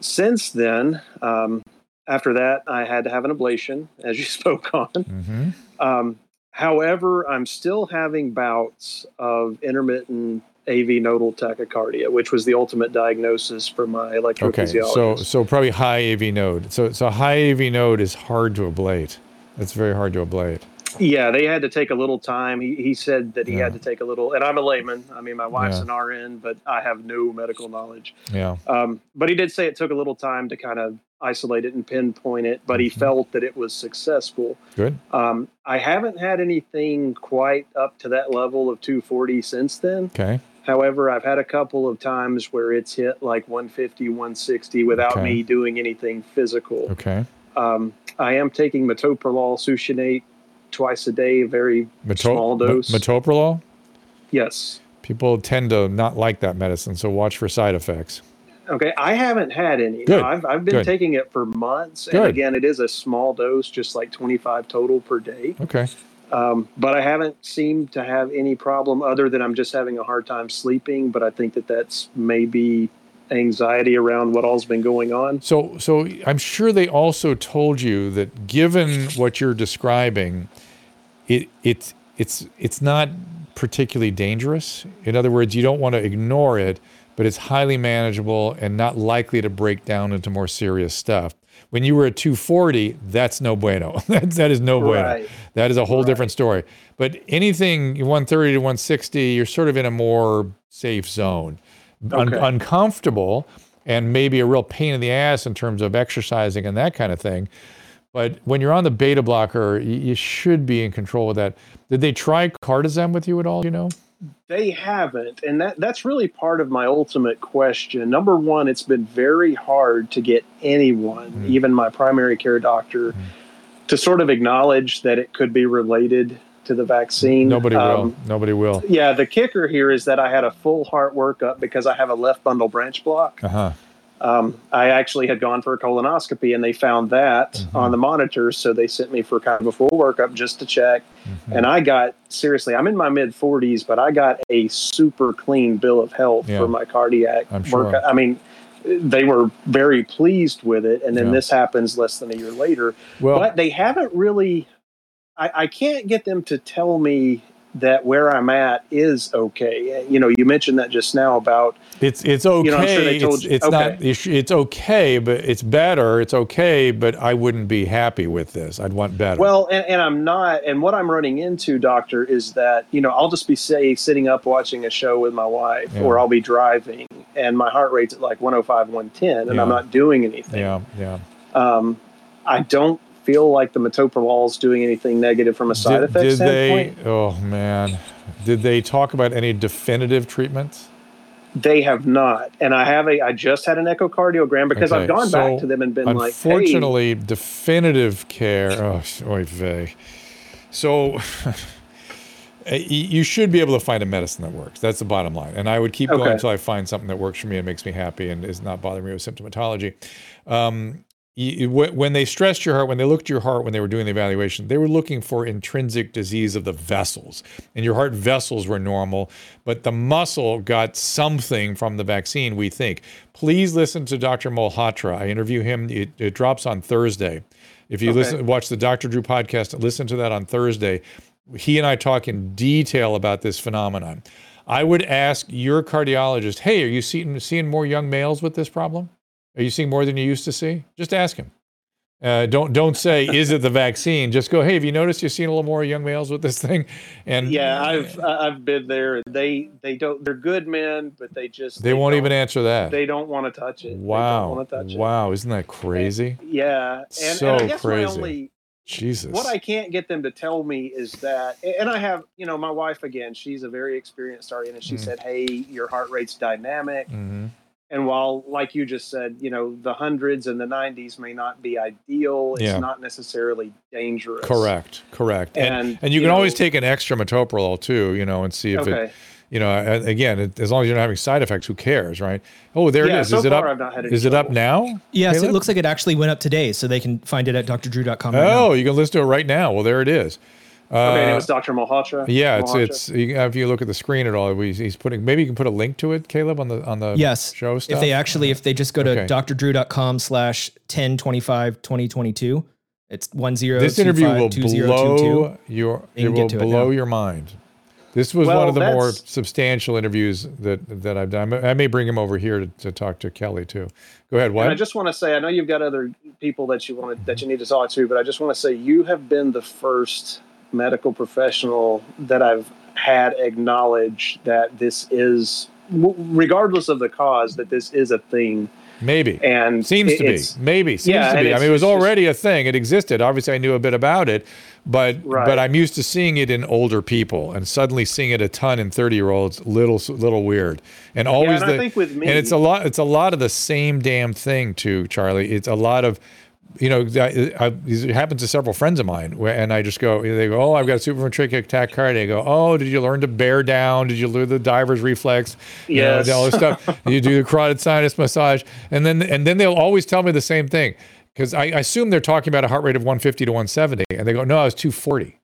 Since then, um, after that, I had to have an ablation, as you spoke on. Mm-hmm. Um, however, I'm still having bouts of intermittent AV nodal tachycardia, which was the ultimate diagnosis for my electrophysiologist. Okay, so so probably high AV node. So so high AV node is hard to ablate. It's very hard to ablate. Yeah, they had to take a little time. He, he said that he yeah. had to take a little, and I'm a layman. I mean, my wife's yeah. an RN, but I have no medical knowledge. Yeah. Um, but he did say it took a little time to kind of isolate it and pinpoint it, but he mm-hmm. felt that it was successful. Good. Um, I haven't had anything quite up to that level of 240 since then. Okay. However, I've had a couple of times where it's hit like 150, 160 without okay. me doing anything physical. Okay. Um, I am taking metoprolol succinate twice a day, very Meto- small dose. Metoprolol? Yes. People tend to not like that medicine, so watch for side effects. Okay, I haven't had any. Good. I've, I've been Good. taking it for months, Good. and again, it is a small dose, just like 25 total per day. Okay. Um, but I haven't seemed to have any problem other than I'm just having a hard time sleeping. But I think that that's maybe anxiety around what all's been going on. So, so I'm sure they also told you that given what you're describing, it it's it's it's not particularly dangerous. In other words, you don't want to ignore it, but it's highly manageable and not likely to break down into more serious stuff. When you were at 240, that's no bueno. that, that is no bueno. Right. That is a whole Right. different story. But anything 130 to 160, you're sort of in a more safe zone. Un- uncomfortable and maybe a real pain in the ass in terms of exercising and that kind of thing. But when you're on the beta blocker, you, should be in control of that. Did they try cardizem with you at all? You know? They haven't, and that that's really part of my ultimate question. Number one, it's been very hard to get anyone, Mm. even my primary care doctor, to sort of acknowledge that it could be related to the vaccine. Nobody Um, will. Nobody will. Yeah, the kicker here is that I had a full heart workup because I have a left bundle branch block. Uh huh. Um, I actually had gone for a colonoscopy and they found that Mm-hmm. on the monitors. So they sent me for kind of a full workup just to check. Mm-hmm. And I got, seriously, I'm in my mid 40s, but I got a super clean bill of health Yeah. for my cardiac sure. workup. I mean, they were very pleased with it. And then Yeah. this happens less than a year later. Well, but they haven't really, I, I can't get them to tell me that where I'm at is okay. You know, you mentioned that just now about it's it's okay. You know, I'm sure they told it's you- it's okay. not. It's, okay, but it's better. It's okay, but I wouldn't be happy with this. I'd want better. Well, and, and I'm not. And what I'm running into, doctor, is that you know I'll just be say sitting up watching a show with my wife, Yeah. or I'll be driving, and my heart rate's at like 105, 110, and Yeah. I'm not doing anything. yeah, yeah. Um, I don't feel like the metoprolol is doing anything negative from a side did, effect did standpoint. they? Oh man, did they talk about any definitive treatments? They have not, and I have a. I just had an echocardiogram because Okay, I've gone so back to them and been like, "Hey, Unfortunately, definitive care. Oh, oy vey. So you should be able to find a medicine that works. That's the bottom line. And I would keep going until I find something that works for me and makes me happy and is not bothering me with symptomatology. Um, you, when they stressed your heart, when they looked at your heart when they were doing the evaluation, they were looking for intrinsic disease of the vessels, and your heart vessels were normal, but the muscle got something from the vaccine. We think. Please listen to Dr. Malhotra. I interview him. It, it drops on Thursday. If you okay. listen, watch the Dr. Drew podcast, listen to that on Thursday. He and I talk in detail about this phenomenon. I would ask your cardiologist, "Hey, are you seeing seeing more young males with this problem?" Are you seeing more than you used to see? Just ask him. Uh, don't don't say is it the vaccine. Just go. Hey, have you noticed you're seeing a little more young males with this thing? And yeah, I've I've been there. They they don't. They're good men, but they just they, they won't even answer that. They don't want to touch it. Wow. Touch wow, isn't that crazy? And, yeah, and, so and I guess crazy. Only, Jesus. What I can't get them to tell me is that, and I have, you know, my wife again. She's a very experienced RN, and she mm. said, "Hey, your heart rate's dynamic." Mm-hmm and while, like you just said, you know, the hundreds and the 90s may not be ideal, it's yeah. not necessarily dangerous. Correct. Correct. And and, and you, you can know, always take an extra metoprolol too, you know, and see if okay. it. You know, again, it, as long as you're not having side effects, who cares, right? Oh, there yeah, it is. So is it up? Is it up now? Yes, Caleb? it looks like it actually went up today, so they can find it at drdrew.com. Right oh, now. you can listen to it right now. Well, there it is. Uh, okay, it was Dr. Malhotra. Yeah, it's it's. If you look at the screen at all, he's putting. Maybe you can put a link to it, Caleb, on the on the yes show stuff. If they actually, if they just go to okay. drdrew.com slash ten twenty five twenty twenty two, it's one zero. This interview will blow your. It will blow it your mind. This was well, one of the more substantial interviews that that I've done. I may bring him over here to, to talk to Kelly too. Go ahead. What? And I just want to say, I know you've got other people that you want to, that you need to talk to, but I just want to say you have been the first medical professional that I've had acknowledge that this is, regardless of the cause, that this is a thing. Maybe. And seems to be. Maybe. Seems yeah, to be. I mean, it was already a thing. It existed. Obviously, I knew a bit about it, but right. but I'm used to seeing it in older people, and suddenly seeing it a ton in 30 year olds, little little weird. And always yeah, and the, I think with me, and it's a lot. It's a lot of the same damn thing too, Charlie. It's a lot of you know, I, I, it happens to several friends of mine, and I just go, they go, oh, I've got a super supraventricular tachycardia. I go, oh, did you learn to bear down? Did you learn the diver's reflex? Yes. You know, all this stuff. you do the carotid sinus massage, and then and then they'll always tell me the same thing because I, I, assume they're talking about a heart rate of 150 to 170, and they go, no, I was 240.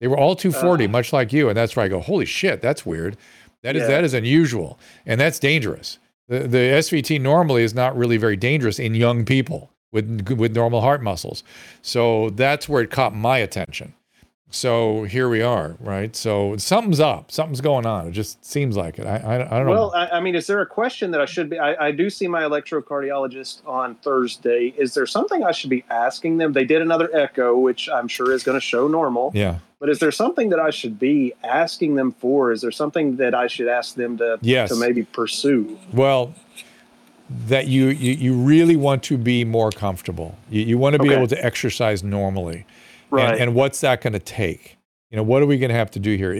They were all 240, uh, much like you, and that's where I go, holy shit, that's weird. That is yeah. that is unusual, and that's dangerous. The, the SVT normally is not really very dangerous in young people with with normal heart muscles. So that's where it caught my attention. So here we are, right? So something's up, something's going on. It just seems like it. I, I, I don't well, know. Well, I, I, mean, is there a question that I should be? I, I do see my electrocardiologist on Thursday. Is there something I should be asking them? They did another echo, which I'm sure is going to show normal. Yeah. But is there something that I should be asking them for? Is there something that I should ask them to yes. to maybe pursue? Well, that you, you, you really want to be more comfortable. You, you want to be okay. able to exercise normally. Right. And, and what's that going to take? You know, what are we going to have to do here?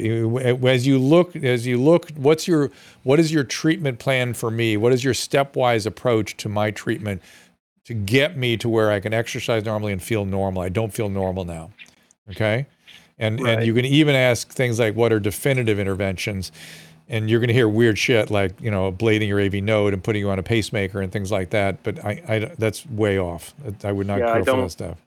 As you look, as you look, what's your, what is your treatment plan for me? What is your stepwise approach to my treatment to get me to where I can exercise normally and feel normal? I don't feel normal now. Okay. And, right. and you can even ask things like, what are definitive interventions? And you're going to hear weird shit like you know ablating your AV node and putting you on a pacemaker and things like that. But I, I that's way off. I would not yeah, go for that stuff.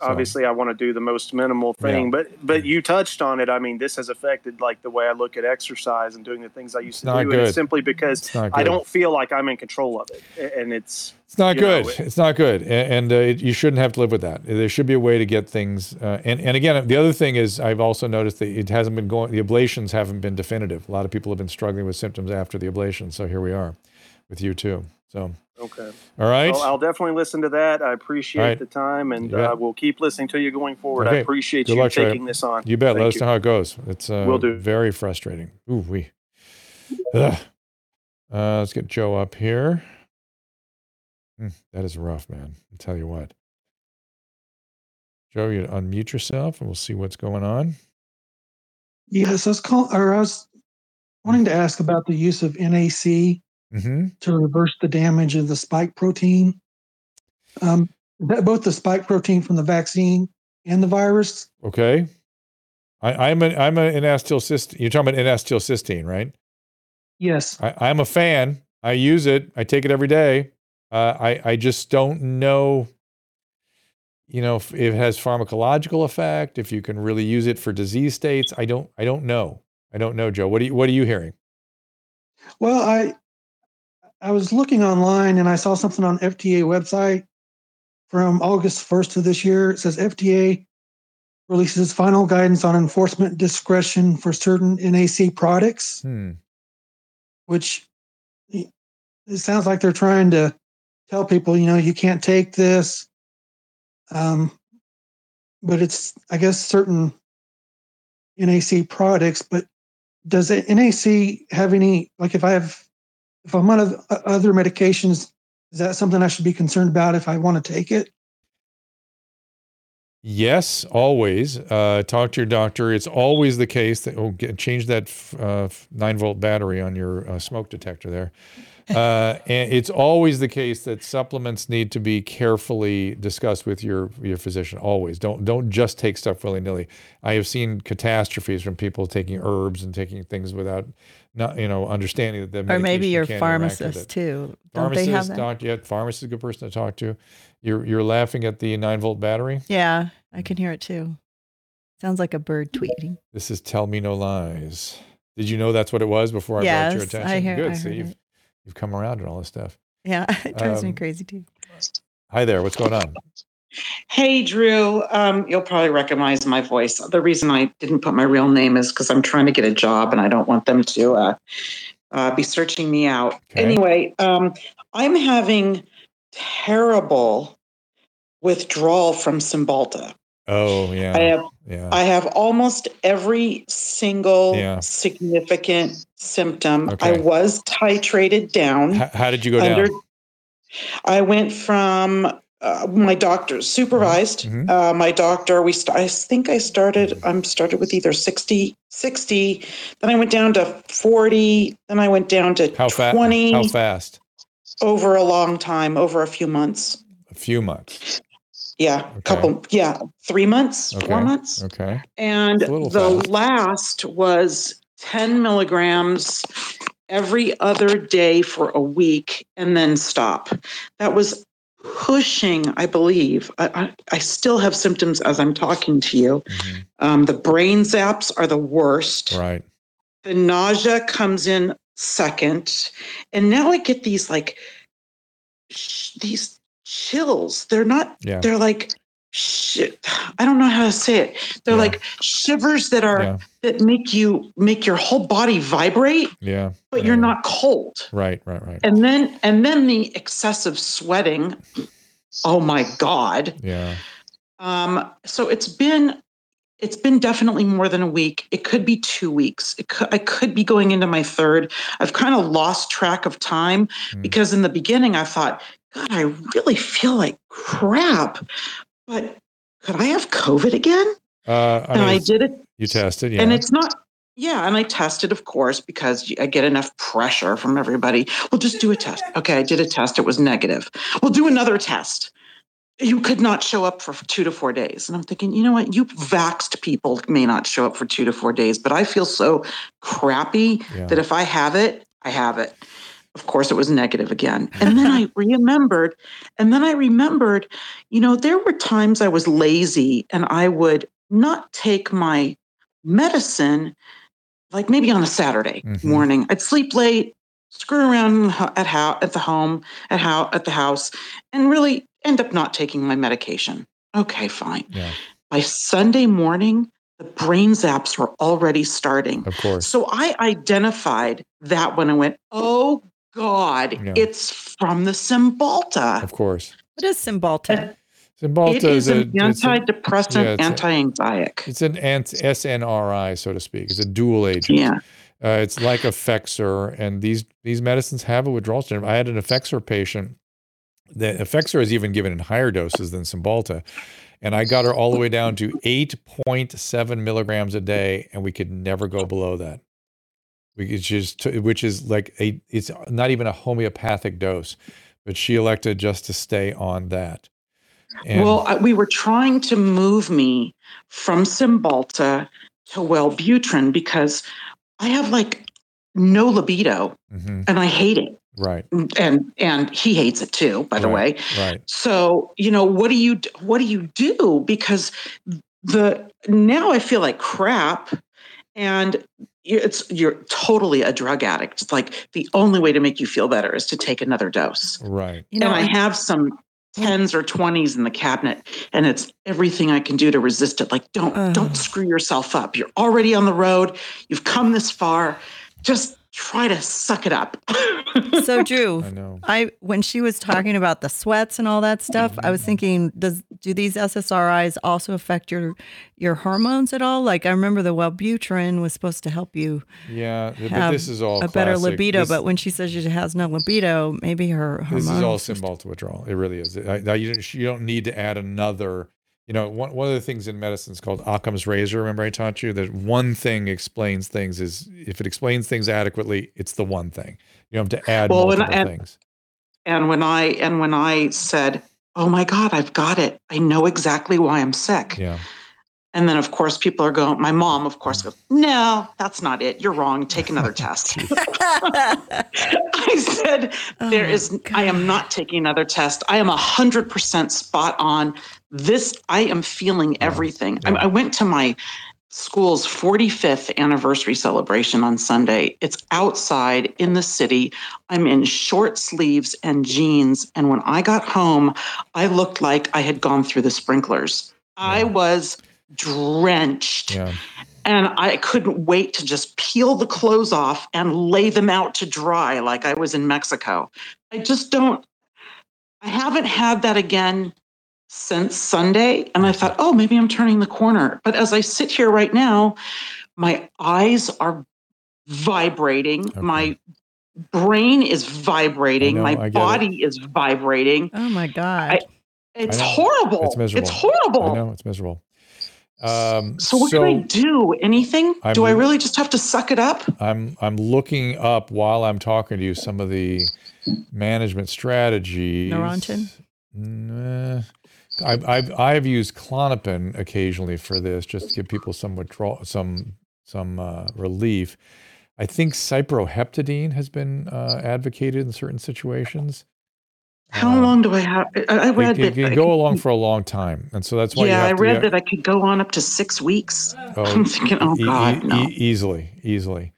So. Obviously, I want to do the most minimal thing, yeah. but but you touched on it. I mean, this has affected like the way I look at exercise and doing the things I used it's to do, good. and it's simply because I don't feel like I'm in control of it, and it's it's not good. Know, it, it's not good, and, and uh, it, you shouldn't have to live with that. There should be a way to get things. Uh, and and again, the other thing is, I've also noticed that it hasn't been going. The ablations haven't been definitive. A lot of people have been struggling with symptoms after the ablation. So here we are, with you too. So okay, all right. Well, I'll definitely listen to that. I appreciate right. the time, and uh, we'll keep listening to you going forward. Okay. I appreciate Good you luck, taking this on. You bet. Thank Let you. us know how it goes. It's uh, will do. Very frustrating. Ooh, we. Uh, let's get Joe up here. Mm, that is rough, man. I'll tell you what. Joe, you unmute yourself and we'll see what's going on. Yes, I was call, or I was wanting to ask about the use of NAC mm-hmm. to reverse the damage of the spike protein. Um, both the spike protein from the vaccine and the virus. Okay. I, am an I'm an N-acetylcysteine. You're talking about N-acetylcysteine, right? Yes. I, I'm a fan. I use it. I take it every day. Uh, I I just don't know. you know, if it has pharmacological effect, if you can really use it for disease states. I don't, I don't know. I don't know, Joe. What are you, what are you hearing? Well, I, I was looking online and I saw something on FDA website from August 1st of this year. It says FDA releases final guidance on enforcement discretion for certain NAC products, hmm. which it sounds like they're trying to tell people, you know, you can't take this. Um, but it's, I guess, certain NAC products. But does NAC have any, like if I have, if I'm on other medications, is that something I should be concerned about if I want to take it? Yes, always. Uh, talk to your doctor. It's always the case that oh, get, change that uh, nine volt battery on your uh, smoke detector there. Uh, and it's always the case that supplements need to be carefully discussed with your your physician. Always don't don't just take stuff willy nilly. I have seen catastrophes from people taking herbs and taking things without not you know understanding that the or maybe your pharmacist too. Don't pharmacist, they have that? Doc, yeah, pharmacist is a good person to talk to. You're you're laughing at the nine volt battery. Yeah, I can hear it too. Sounds like a bird tweeting. This is tell me no lies. Did you know that's what it was before I yes, brought your attention? I hear, Good. I heard you've, it. you've come around and all this stuff. Yeah, it drives me Um, crazy too. Hi there. What's going on? Hey, Drew. Um, you'll probably recognize my voice. The reason I didn't put my real name is because I'm trying to get a job and I don't want them to uh, uh, be searching me out. Anyway, um, I'm having terrible withdrawal from Cymbalta. Oh yeah. I have yeah. I have almost every single Yeah. significant symptom. Okay. I was titrated down. How, how did you go down? I went from uh, my doctor's supervised. Mm-hmm. Uh, my doctor, we st- I think I started. I'm started with either 60, 60. Then I went down to 40. Then I went down to How fast? 20 How fast? over a long time, over a few months. A few months. Yeah, a couple. Yeah, three months, Okay. four months. Okay. And It's a little the fast. last was 10 milligrams every other day for a week and then stop. That was pushing, I believe. I, I, I still have symptoms as I'm talking to you. Um, the brain zaps are the worst. Right. The nausea comes in second. And now I get these like, sh- these chills. They're not, Yeah. they're like, shit. I don't know how to say it. They're like shivers that are, Yeah. that make you, make your whole body vibrate, Yeah. but you're not cold. Right. Right. Right. And then, and then the excessive sweating. Oh my God. Yeah. Um, so it's been it's been definitely more than a week. It could be two weeks. It could, I could be going into my third. I've kind of lost track of time because in the beginning I thought, God, I really feel like crap. But could I have COVID again? Uh, I and mean, I did it. You tested. Yeah. And it's not, yeah. And I tested, of course, because I get enough pressure from everybody. Well, just do a test. Okay, I did a test. It was negative. We'll do another test. You could not show up for two to four days. And I'm thinking, you know what? You vaxxed people may not show up for two to four days, but I feel so crappy Yeah. that if I have it, I have it. Of course, it was negative again. And then I remembered, and then I remembered, you know, there were times I was lazy and I would not take my medicine, like maybe on a Saturday mm-hmm. morning. I'd sleep late, screw around at how at the home at how at the house, and really end up not taking my medication. Okay, fine. Yeah. By Sunday morning, the brain zaps were already starting. Of course. So I identified that when I went, oh God, Yeah. it's from the Cymbalta. Of course. What is Cymbalta? Cymbalta It is a- an it's a- antidepressant, yeah, it's anti-anxiety. It's an ant- SNRI, so to speak. It's a dual agent. Yeah. Uh, it's like Effexor, and these these medicines have a withdrawal syndrome. I had an Effexor patient. The Effexor is even given in higher doses than Cymbalta, and I got her all the way down to 8.7 milligrams a day, and we could never go below that. We could just, which is like a, it's not even a homeopathic dose, but she elected just to stay on that. And well, we were trying to move me from Cymbalta to Wellbutrin because I have like no libido Mhm. and I hate it. Right. And and he hates it too, by the Right, way. right. So, you know, what do you what do you do because the now I feel like crap and it's you're totally a drug addict. It's like the only way to make you feel better is to take another dose. Right. You know, and I I- have some tens or twenties in the cabinet, and it's everything I can do to resist it. Like, don't don't screw yourself up. You're already on the road. You've come this far. Just try to suck it up. so Drew, I know. I when she was talking about the sweats and all that stuff, I was mm-hmm. thinking, does do these SSRIs also affect your your hormones at all? Like I remember the Wellbutrin was supposed to help you Yeah, but this is all a better libido, This- but when she says she has no libido, maybe her This is all hormones. Cymbalta withdrawal. It really is. I, I- you, you don't need to add another. You know, one, one of the things in medicine is called Occam's razor. Remember, I taught you that one thing explains things. Is if it explains things adequately, it's the one thing. You don't have to add Well, multiple and- things. and when I and when I said, "Oh my God, I've got it. I know exactly why I'm sick." Yeah. And then, of course, people are going. My mom, of course, goes, "No, that's not it. You're wrong. Take another test." I said, oh "There is. I am not taking another test. I am hundred percent spot on. This. I am feeling everything. I, I went to my school's 45th anniversary celebration on Sunday. It's outside in the city. I'm in short sleeves and jeans. And when I got home, I looked like I had gone through the sprinklers. I was drenched. Yeah. And I couldn't wait to just peel the clothes off and lay them out to dry like I was in Mexico. I just don't, I haven't had that again since Sunday. And I thought, oh, maybe I'm turning the corner. But as I sit here right now, my eyes are vibrating. My brain is vibrating. know, my body is vibrating. Oh my God. I, it's I horrible. It's miserable. It's horrible. I know it's miserable. Um, So what can I do? Anything? I'm- do I really just have to suck it up? I'm I'm looking up while I'm talking to you some of the management strategies. Neurontin? Nah. I've, I've I've used Klonopin occasionally for this, just to give people some withdrawal, some some uh, relief. I think cyproheptadine has been uh, advocated in certain situations. How long do I have? I, I read that. can I go could- along for a long time, and so that's why. you yeah, I to, read that I could go on up to six weeks. Oh, I'm thinking, oh e- God, e- no. e- easily, easily.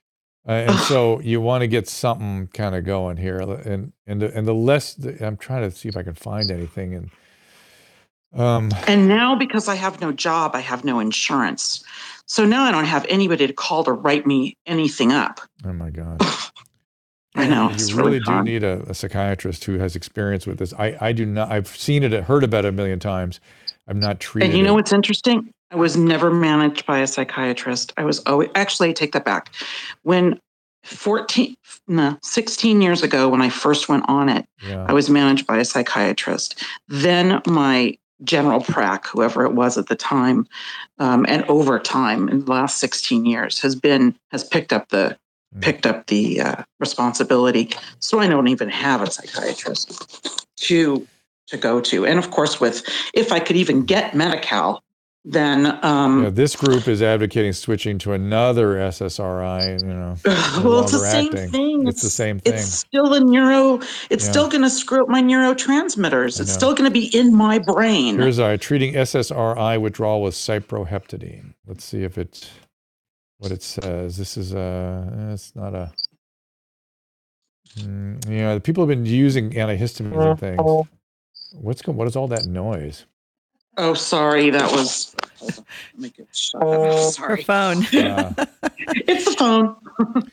Uh, and so you want to get something kind of going here, and and the, and the less the, I'm trying to see if I can find anything, and um, And now because I have no job, I have no insurance. So now I don't have anybody to call to write me anything up. oh my god, I know. you It's really, really do need a, a psychiatrist who has experience with this. I I do not. I've seen it, heard about it a million times. I'm not treated. And you know it. what's interesting? I was never managed by a psychiatrist. I was always, actually, I take that back. When 14, no, 16 years ago, when I first went on it, Yeah. I was managed by a psychiatrist. Then my general prac, whoever it was at the time, um, and over time in the last 16 years has been, has picked up the, picked up the uh, responsibility. So I don't even have a psychiatrist to to go to. And of course, with if I could even get Medi-Cal, then um, Yeah, this group is advocating switching to another SSRI. You know, well, it's the longer same thing. It's, the same thing. It's still the neuro. It's Yeah. still going to screw up my neurotransmitters. I It's still going to be in my brain. Here's uh, treating SSRI withdrawal with cyproheptadine. Let's see if it's what it says. This is a. It's not a. Mm, yeah, the people have been using antihistamines and things. What's going? What is all that noise? oh, sorry, that was. Hold on, let me get shut up. Sorry. Her phone. Uh, it's the phone.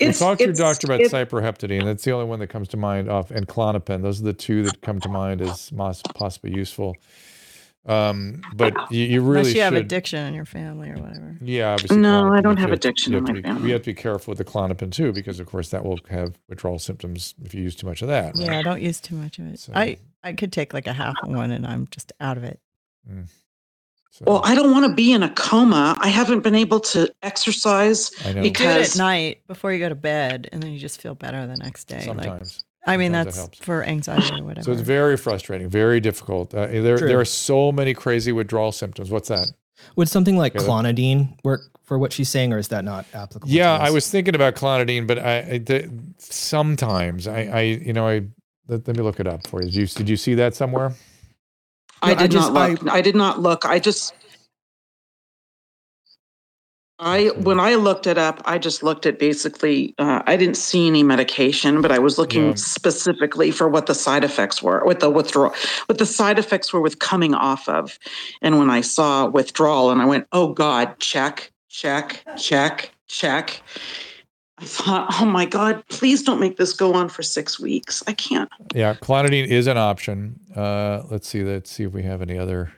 It's- talk to your doctor about it- cyproheptadine. That's the only one that comes to mind. Off and Klonopin. Those are the two that come to mind as mos- possibly useful. Um, but you, you really Unless you have should. addiction in your family or whatever. Yeah, obviously. No, Klonopin, I don't but have you addiction you in have my be- family. We have to be careful with the Klonopin too, because of course that will have withdrawal symptoms if you use too much of that. right? Yeah, I don't use too much of it. I I could take like a half of one and I'm just out of it. Well, I don't want to be in a coma. I haven't been able to exercise I know. You do it because at night before you go to bed, and then you just feel better the next day. Sometimes. Like, I mean, Sometimes that's helps. for anxiety or whatever. So it's very frustrating, very difficult. Uh, there, True. there are so many crazy withdrawal symptoms. What's that? Would something like okay, clonidine work for what she's saying, or is that not applicable? Yeah, I was thinking about clonidine, but I, I the, sometimes I, I, you know, I let, let, me look it up for you. Did you did you see that somewhere? I did I just, not look. I, I did not look. I just I when I looked it up, I just looked at basically. Uh, I didn't see any medication, but I was looking yeah. specifically for what the side effects were, what the withdrawal, what the side effects were with coming off of. And when I saw withdrawal, and I went, "Oh God, check, check, check, check." I thought, "Oh my God, please don't make this go on for six weeks. I can't." Yeah, clonidine is an option. Uh, let's see. Let's see if we have any other.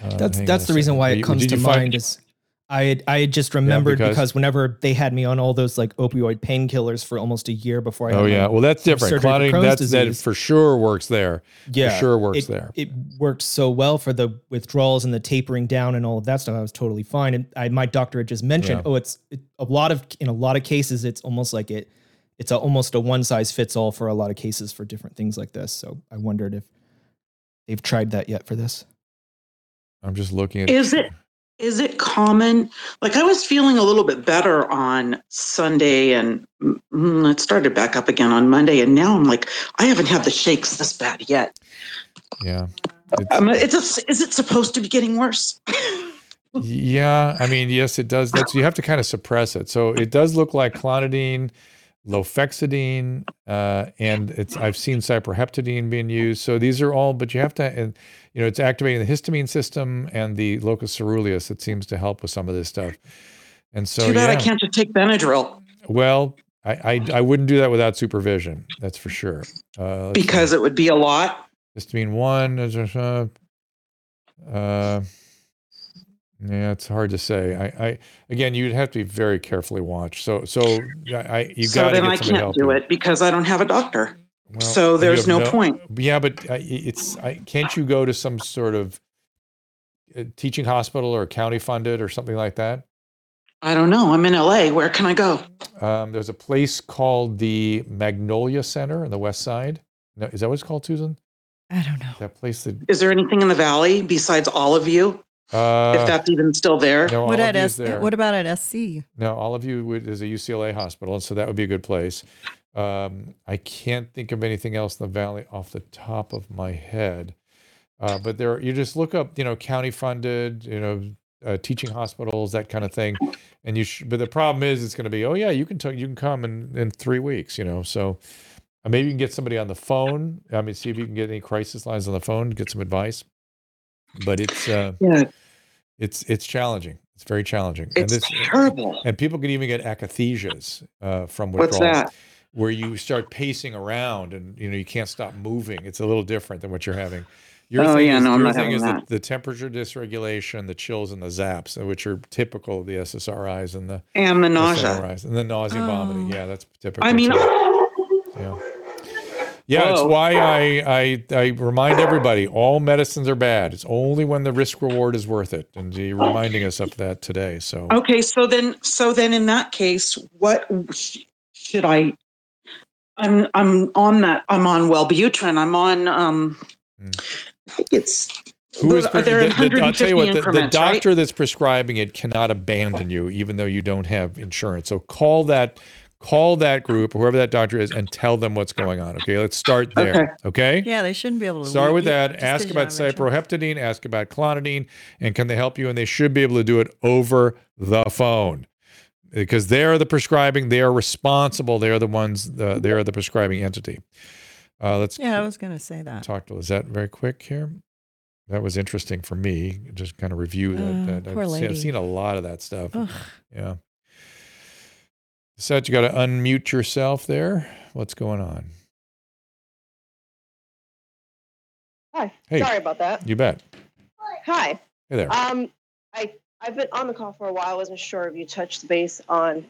Uh, that's that's the reason why it comes to mind is I I had just remembered yeah, because, because, whenever they had me on all those like opioid painkillers for almost a year before I oh yeah. Well that's different. clotting that's that for sure works there. Yeah. for sure works it, there. it worked so well for the withdrawals and the tapering down and all of that stuff. I was totally fine. And I my doctor had just mentioned yeah. oh it's it, a lot of in a lot of cases it's almost like it it's a, almost a one size fits all for a lot of cases for different things like this. So I wondered if they've tried that yet for this. I'm just looking at is it is it common? Like I was feeling a little bit better on Sunday and mm, it started back up again on Monday. And now I'm like, I haven't had the shakes this bad yet. Yeah. It's, um, it's a, is it supposed to be getting worse? yeah. I mean, yes, it does. That's, you have to kind of suppress it. So it does look like clonidine, lofexidine, uh, and it's, I've seen cyproheptadine being used. So these are all, but you have to, and you know, it's activating the histamine system and the locus coeruleus that seems to help with some of this stuff. And so, too bad yeah. I can't just take Benadryl. Well, I, I, I wouldn't do that without supervision. That's for sure. Uh, because see. it would be a lot. Histamine one, uh, uh, yeah, it's hard to say. I, I again, you'd have to be very carefully watched. So, so I, you so got to do it. So then I can't do it because I don't have a doctor. Well, so there's no, no, point. Yeah, but uh, it's I, can't you go to some sort of uh, teaching hospital or county funded or something like that? I don't know. I'm in LA. Where can I go? Um, there's a place called the Magnolia Center in the West Side. No, is that what it's called, Susan? I don't know. That place that is there anything in the valley besides Olive View? Uh, if that's even still there. No, what at S- What about at SC? No, Olive View would, is a UCLA hospital, and so that would be a good place. Um, I can't think of anything else in the valley off the top of my head. Uh, but there, you just look up, you know, county funded, you know, uh, teaching hospitals, that kind of thing. And you, sh- but the problem is, it's going to be, oh yeah, you can talk, you can come in in three weeks, you know. So uh, maybe you can get somebody on the phone. I mean, see if you can get any crisis lines on the phone, get some advice. But it's uh, yeah, it's it's challenging. It's very challenging. It's and this, terrible. And people can even get akathisias uh, from withdrawals. What's that? where you start pacing around and you know you can't stop moving. It's a little different than what you're having. Your oh, yeah, is, no, your thing is the, the, temperature dysregulation, the chills, and the zaps, which are typical of the SSRIs and the and the nausea SNRIs, and the nausea and vomiting. Oh. Yeah, that's typical. I mean, yeah. Yeah, it's why I, I I remind everybody all medicines are bad. It's only when the risk reward is worth it, and you're reminding us of that today. So okay, so then so then in that case, what should I I'm I'm on that. I'm on Wellbutrin. I'm on. Um, mm. It's. Who is pre- there the, the, I'll tell you what, the, the doctor right? that's prescribing it cannot abandon you, even though you don't have insurance. So call that call that group, or whoever that doctor is, and tell them what's going on. Okay, let's start there. Okay. okay? Yeah, they shouldn't be able to start with that. Ask about cyproheptadine. Ask about clonidine, and can they help you? And they should be able to do it over the phone because they are the prescribing, they are responsible. They are the ones. Uh, they are the prescribing entity. Uh, let's. Yeah, I was going to say that. Talk to Lizette very quick here. That was interesting for me. Just kind of review that. Uh, that. Poor I've, lady. Seen, I've seen a lot of that stuff. Ugh. Yeah. Lizette, you got to unmute yourself there. What's going on? Hi. Hey. Sorry about that. You bet. Hi. Hey there. Um, I I've been on the call for a while. I wasn't sure if you touched base on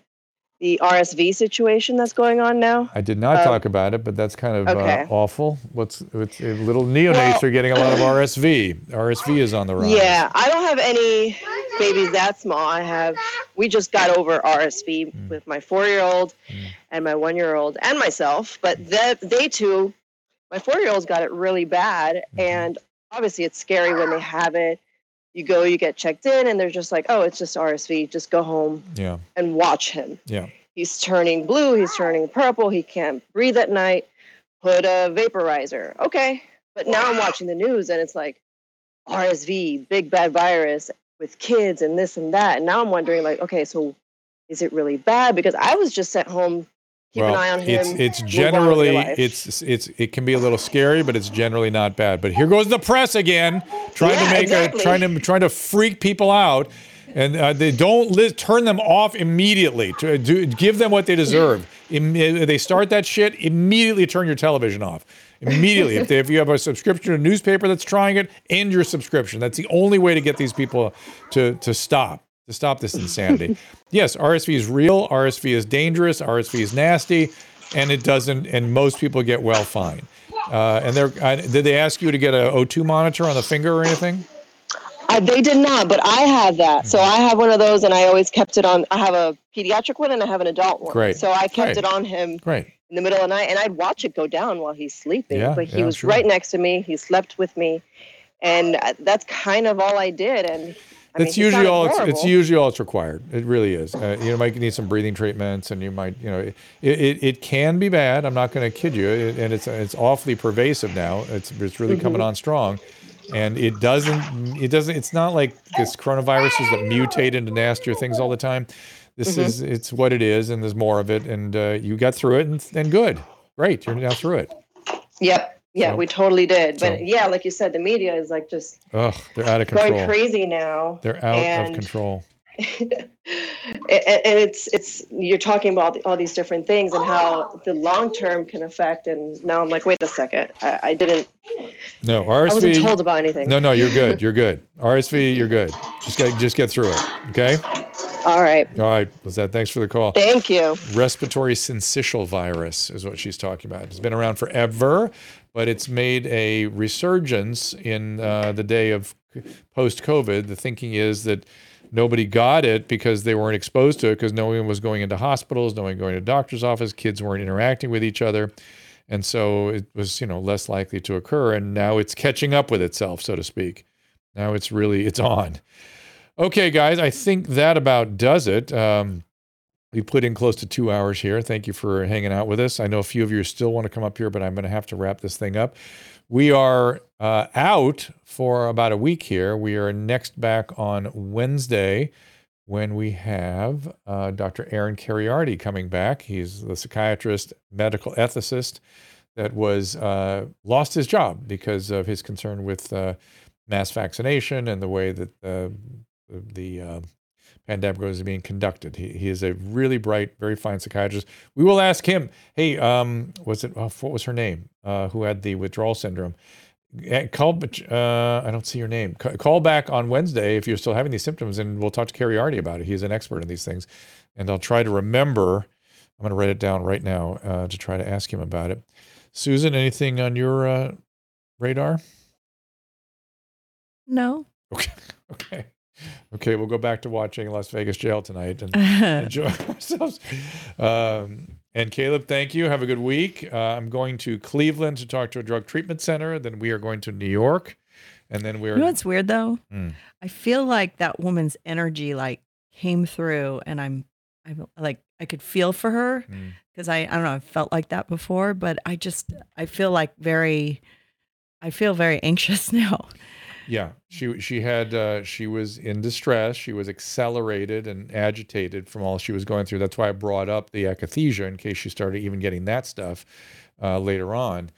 the RSV situation that's going on now. I did not um, talk about it, but that's kind of uh, okay. uh, awful. What's it's, uh, little neonates well, are getting a lot of RSV. RSV is on the rise. Yeah, I don't have any babies that small. I have. We just got over RSV mm. with my four-year-old mm. and my one-year-old and myself, but they, they too. My four-year-old's got it really bad, mm. and obviously it's scary when they have it you go, you get checked in, and they're just like, oh, it's just RSV. Just go home Yeah. and watch him. Yeah. He's turning blue. He's turning purple. He can't breathe at night. Put a vaporizer. Okay. But now I'm watching the news and it's like RSV, big bad virus with kids and this and that. And now I'm wondering, like, okay, so is it really bad? Because I was just sent home. Keep an eye on him. it's it's move on with your generally it's it's it can be a little scary, but it's generally not bad. But here goes the press again, trying to make exactly. a trying to trying to freak people out, and uh, they don't li- turn them off immediately. To do, give them what they deserve. Imme- they start that shit immediately. Turn your television off immediately. if they, if you have a subscription to a newspaper that's trying it, end your subscription. That's the only way to get these people to to stop to stop this insanity. yes, RSV is real. RSV is dangerous. RSV is nasty, and it doesn't. And most people get well fine. Uh, and they're. Uh, did they ask you to get a O2 monitor on the finger or anything? Uh, they did not, but I have that. So I have one of those, and I always kept it on. I have a pediatric one, and I have an adult one. Great. So I kept Great. it on him Great. In the middle of the night, and I'd watch it go down while he's sleeping. Yeah, but he yeah, was sure. right next to me. He slept with me, and uh, that's kind of all I did. And I mean, It's usually all it's, it's usually all it's required. It really is. Uh, you might need some breathing treatments, and you might you know it it, it can be bad. I'm not going to kid you, it, and it's it's awfully pervasive now. It's it's really coming Mhm. on strong, and it doesn't it doesn't. It's not like this coronaviruses that mutate into nastier things all the time. This Mhm. is it's what it is, and there's more of it, and uh, you got through it, and, and good, great. You're now through it. Yep. Yeah, So- we totally did. But so- yeah, like you said, the media is like just Ugh, they're out of control. going crazy now. They're out and, of control. and and it's it's you're talking about all these different things and how the long term can affect. And now I'm like, wait a second, I, I didn't. No, RSV. I wasn't told about anything. No, no, you're good. You're good. RSV, you're good. Just get just get through it. Okay. All right. All right, Lizette. Thanks for the call. Thank you. Respiratory syncytial virus is what she's talking about. It's been around forever, but it's made a resurgence in uh, the day of post COVID. The thinking is that nobody got it because they weren't exposed to it because no one was going into hospitals, no one going to doctor's office, kids weren't interacting with each other. And so it was, you know, less likely to occur. And now it's catching up with itself, so to speak. Now it's really it's on. Okay, guys, I think that about does it. Um, we put in close to two hours here. Thank you for hanging out with us. I know a few of you still want to come up here, but I'm going to have to wrap this thing up. We are uh, out for about a week here. We are next back on Wednesday when we have uh, Dr. Aaron Kheriaty coming back. He's the psychiatrist, medical ethicist that was uh, lost his job because of his concern with uh, mass vaccination and the way that uh, the uh, pandemic was being conducted. He, he is a really bright, very fine psychiatrist. We will ask him, hey, um, was it, oh, what was her name, uh, who had the withdrawal syndrome? Call, uh, I don't see your name. Call back on Wednesday if you're still having these symptoms, and we'll talk to Kheriaty about it. He's an expert in these things, and I'll try to remember. I'm going to write it down right now uh, to try to ask him about it. Susan, anything on your uh, radar? No. Okay. Okay. Okay. We'll go back to watching Las Vegas Jail tonight and enjoy ourselves. Um, and Caleb, thank you. Have a good week. Uh, I'm going to Cleveland to talk to a drug treatment center. Then we are going to New York, and then we're. You know what's weird though? Hmm. I feel like that woman's energy like came through, and I'm, I'm like I could feel for her Hmm. because I I don't know I felt like that before, but I just I feel like very, I feel very anxious now. Yeah, she she had uh, she was in distress. She was accelerated and agitated from all she was going through. That's why I brought up the akathisia in case she started even getting that stuff uh, later on.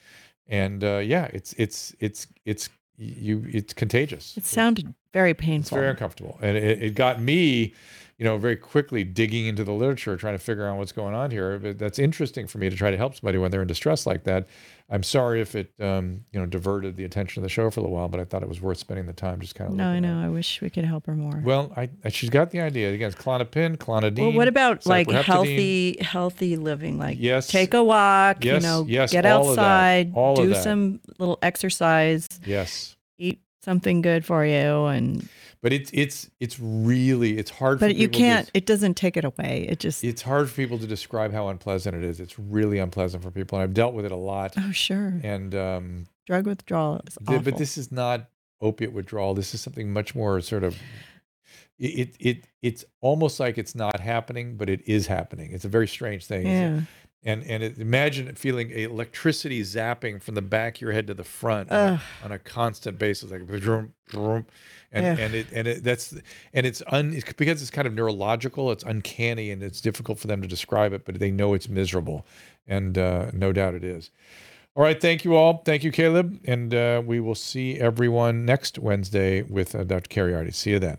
And uh, yeah, it's it's it's it's you it's contagious. It sounded very It's painful. very uncomfortable, and it, it got me, you know, very quickly digging into the literature, trying to figure out what's going on here. But that's interesting for me to try to help somebody when they're in distress like that. I'm sorry if it, um, you know, diverted the attention of the show for a little while, but I thought it was worth spending the time just kind of. no, I know. I wish we could help her more. Well, I, I she's got the idea. Again, it's Klonopin, clonidine. Well, what about like healthy, healthy living? Like, Yes. take a walk. Yes, You know, yes, get all of that, outside, do some little exercise, Yes, eat something good for you, and but it's it's it's really it's hard. for but you people to- can't. It doesn't take it away. It just. it's hard for people to describe how unpleasant it is. It's really unpleasant for people, and I've dealt with it a lot. Oh sure. And um, Drug withdrawal is awful. but this is not opiate withdrawal. This is something much more sort of it it it's almost like it's not happening, but it is happening. It's a very strange thing. Yeah. And and it, imagine feeling electricity zapping from the back of your head to the front on a, on a, constant basis, like vroom, vroom, and Yeah. and it and it that's and it's un it's because it's kind of neurological. It's uncanny and it's difficult for them to describe it, but they know it's miserable, and uh, no doubt it is. All right, thank you all. Thank you, Caleb, and uh, we will see everyone next Wednesday with uh, Dr. Kheriaty. See you then.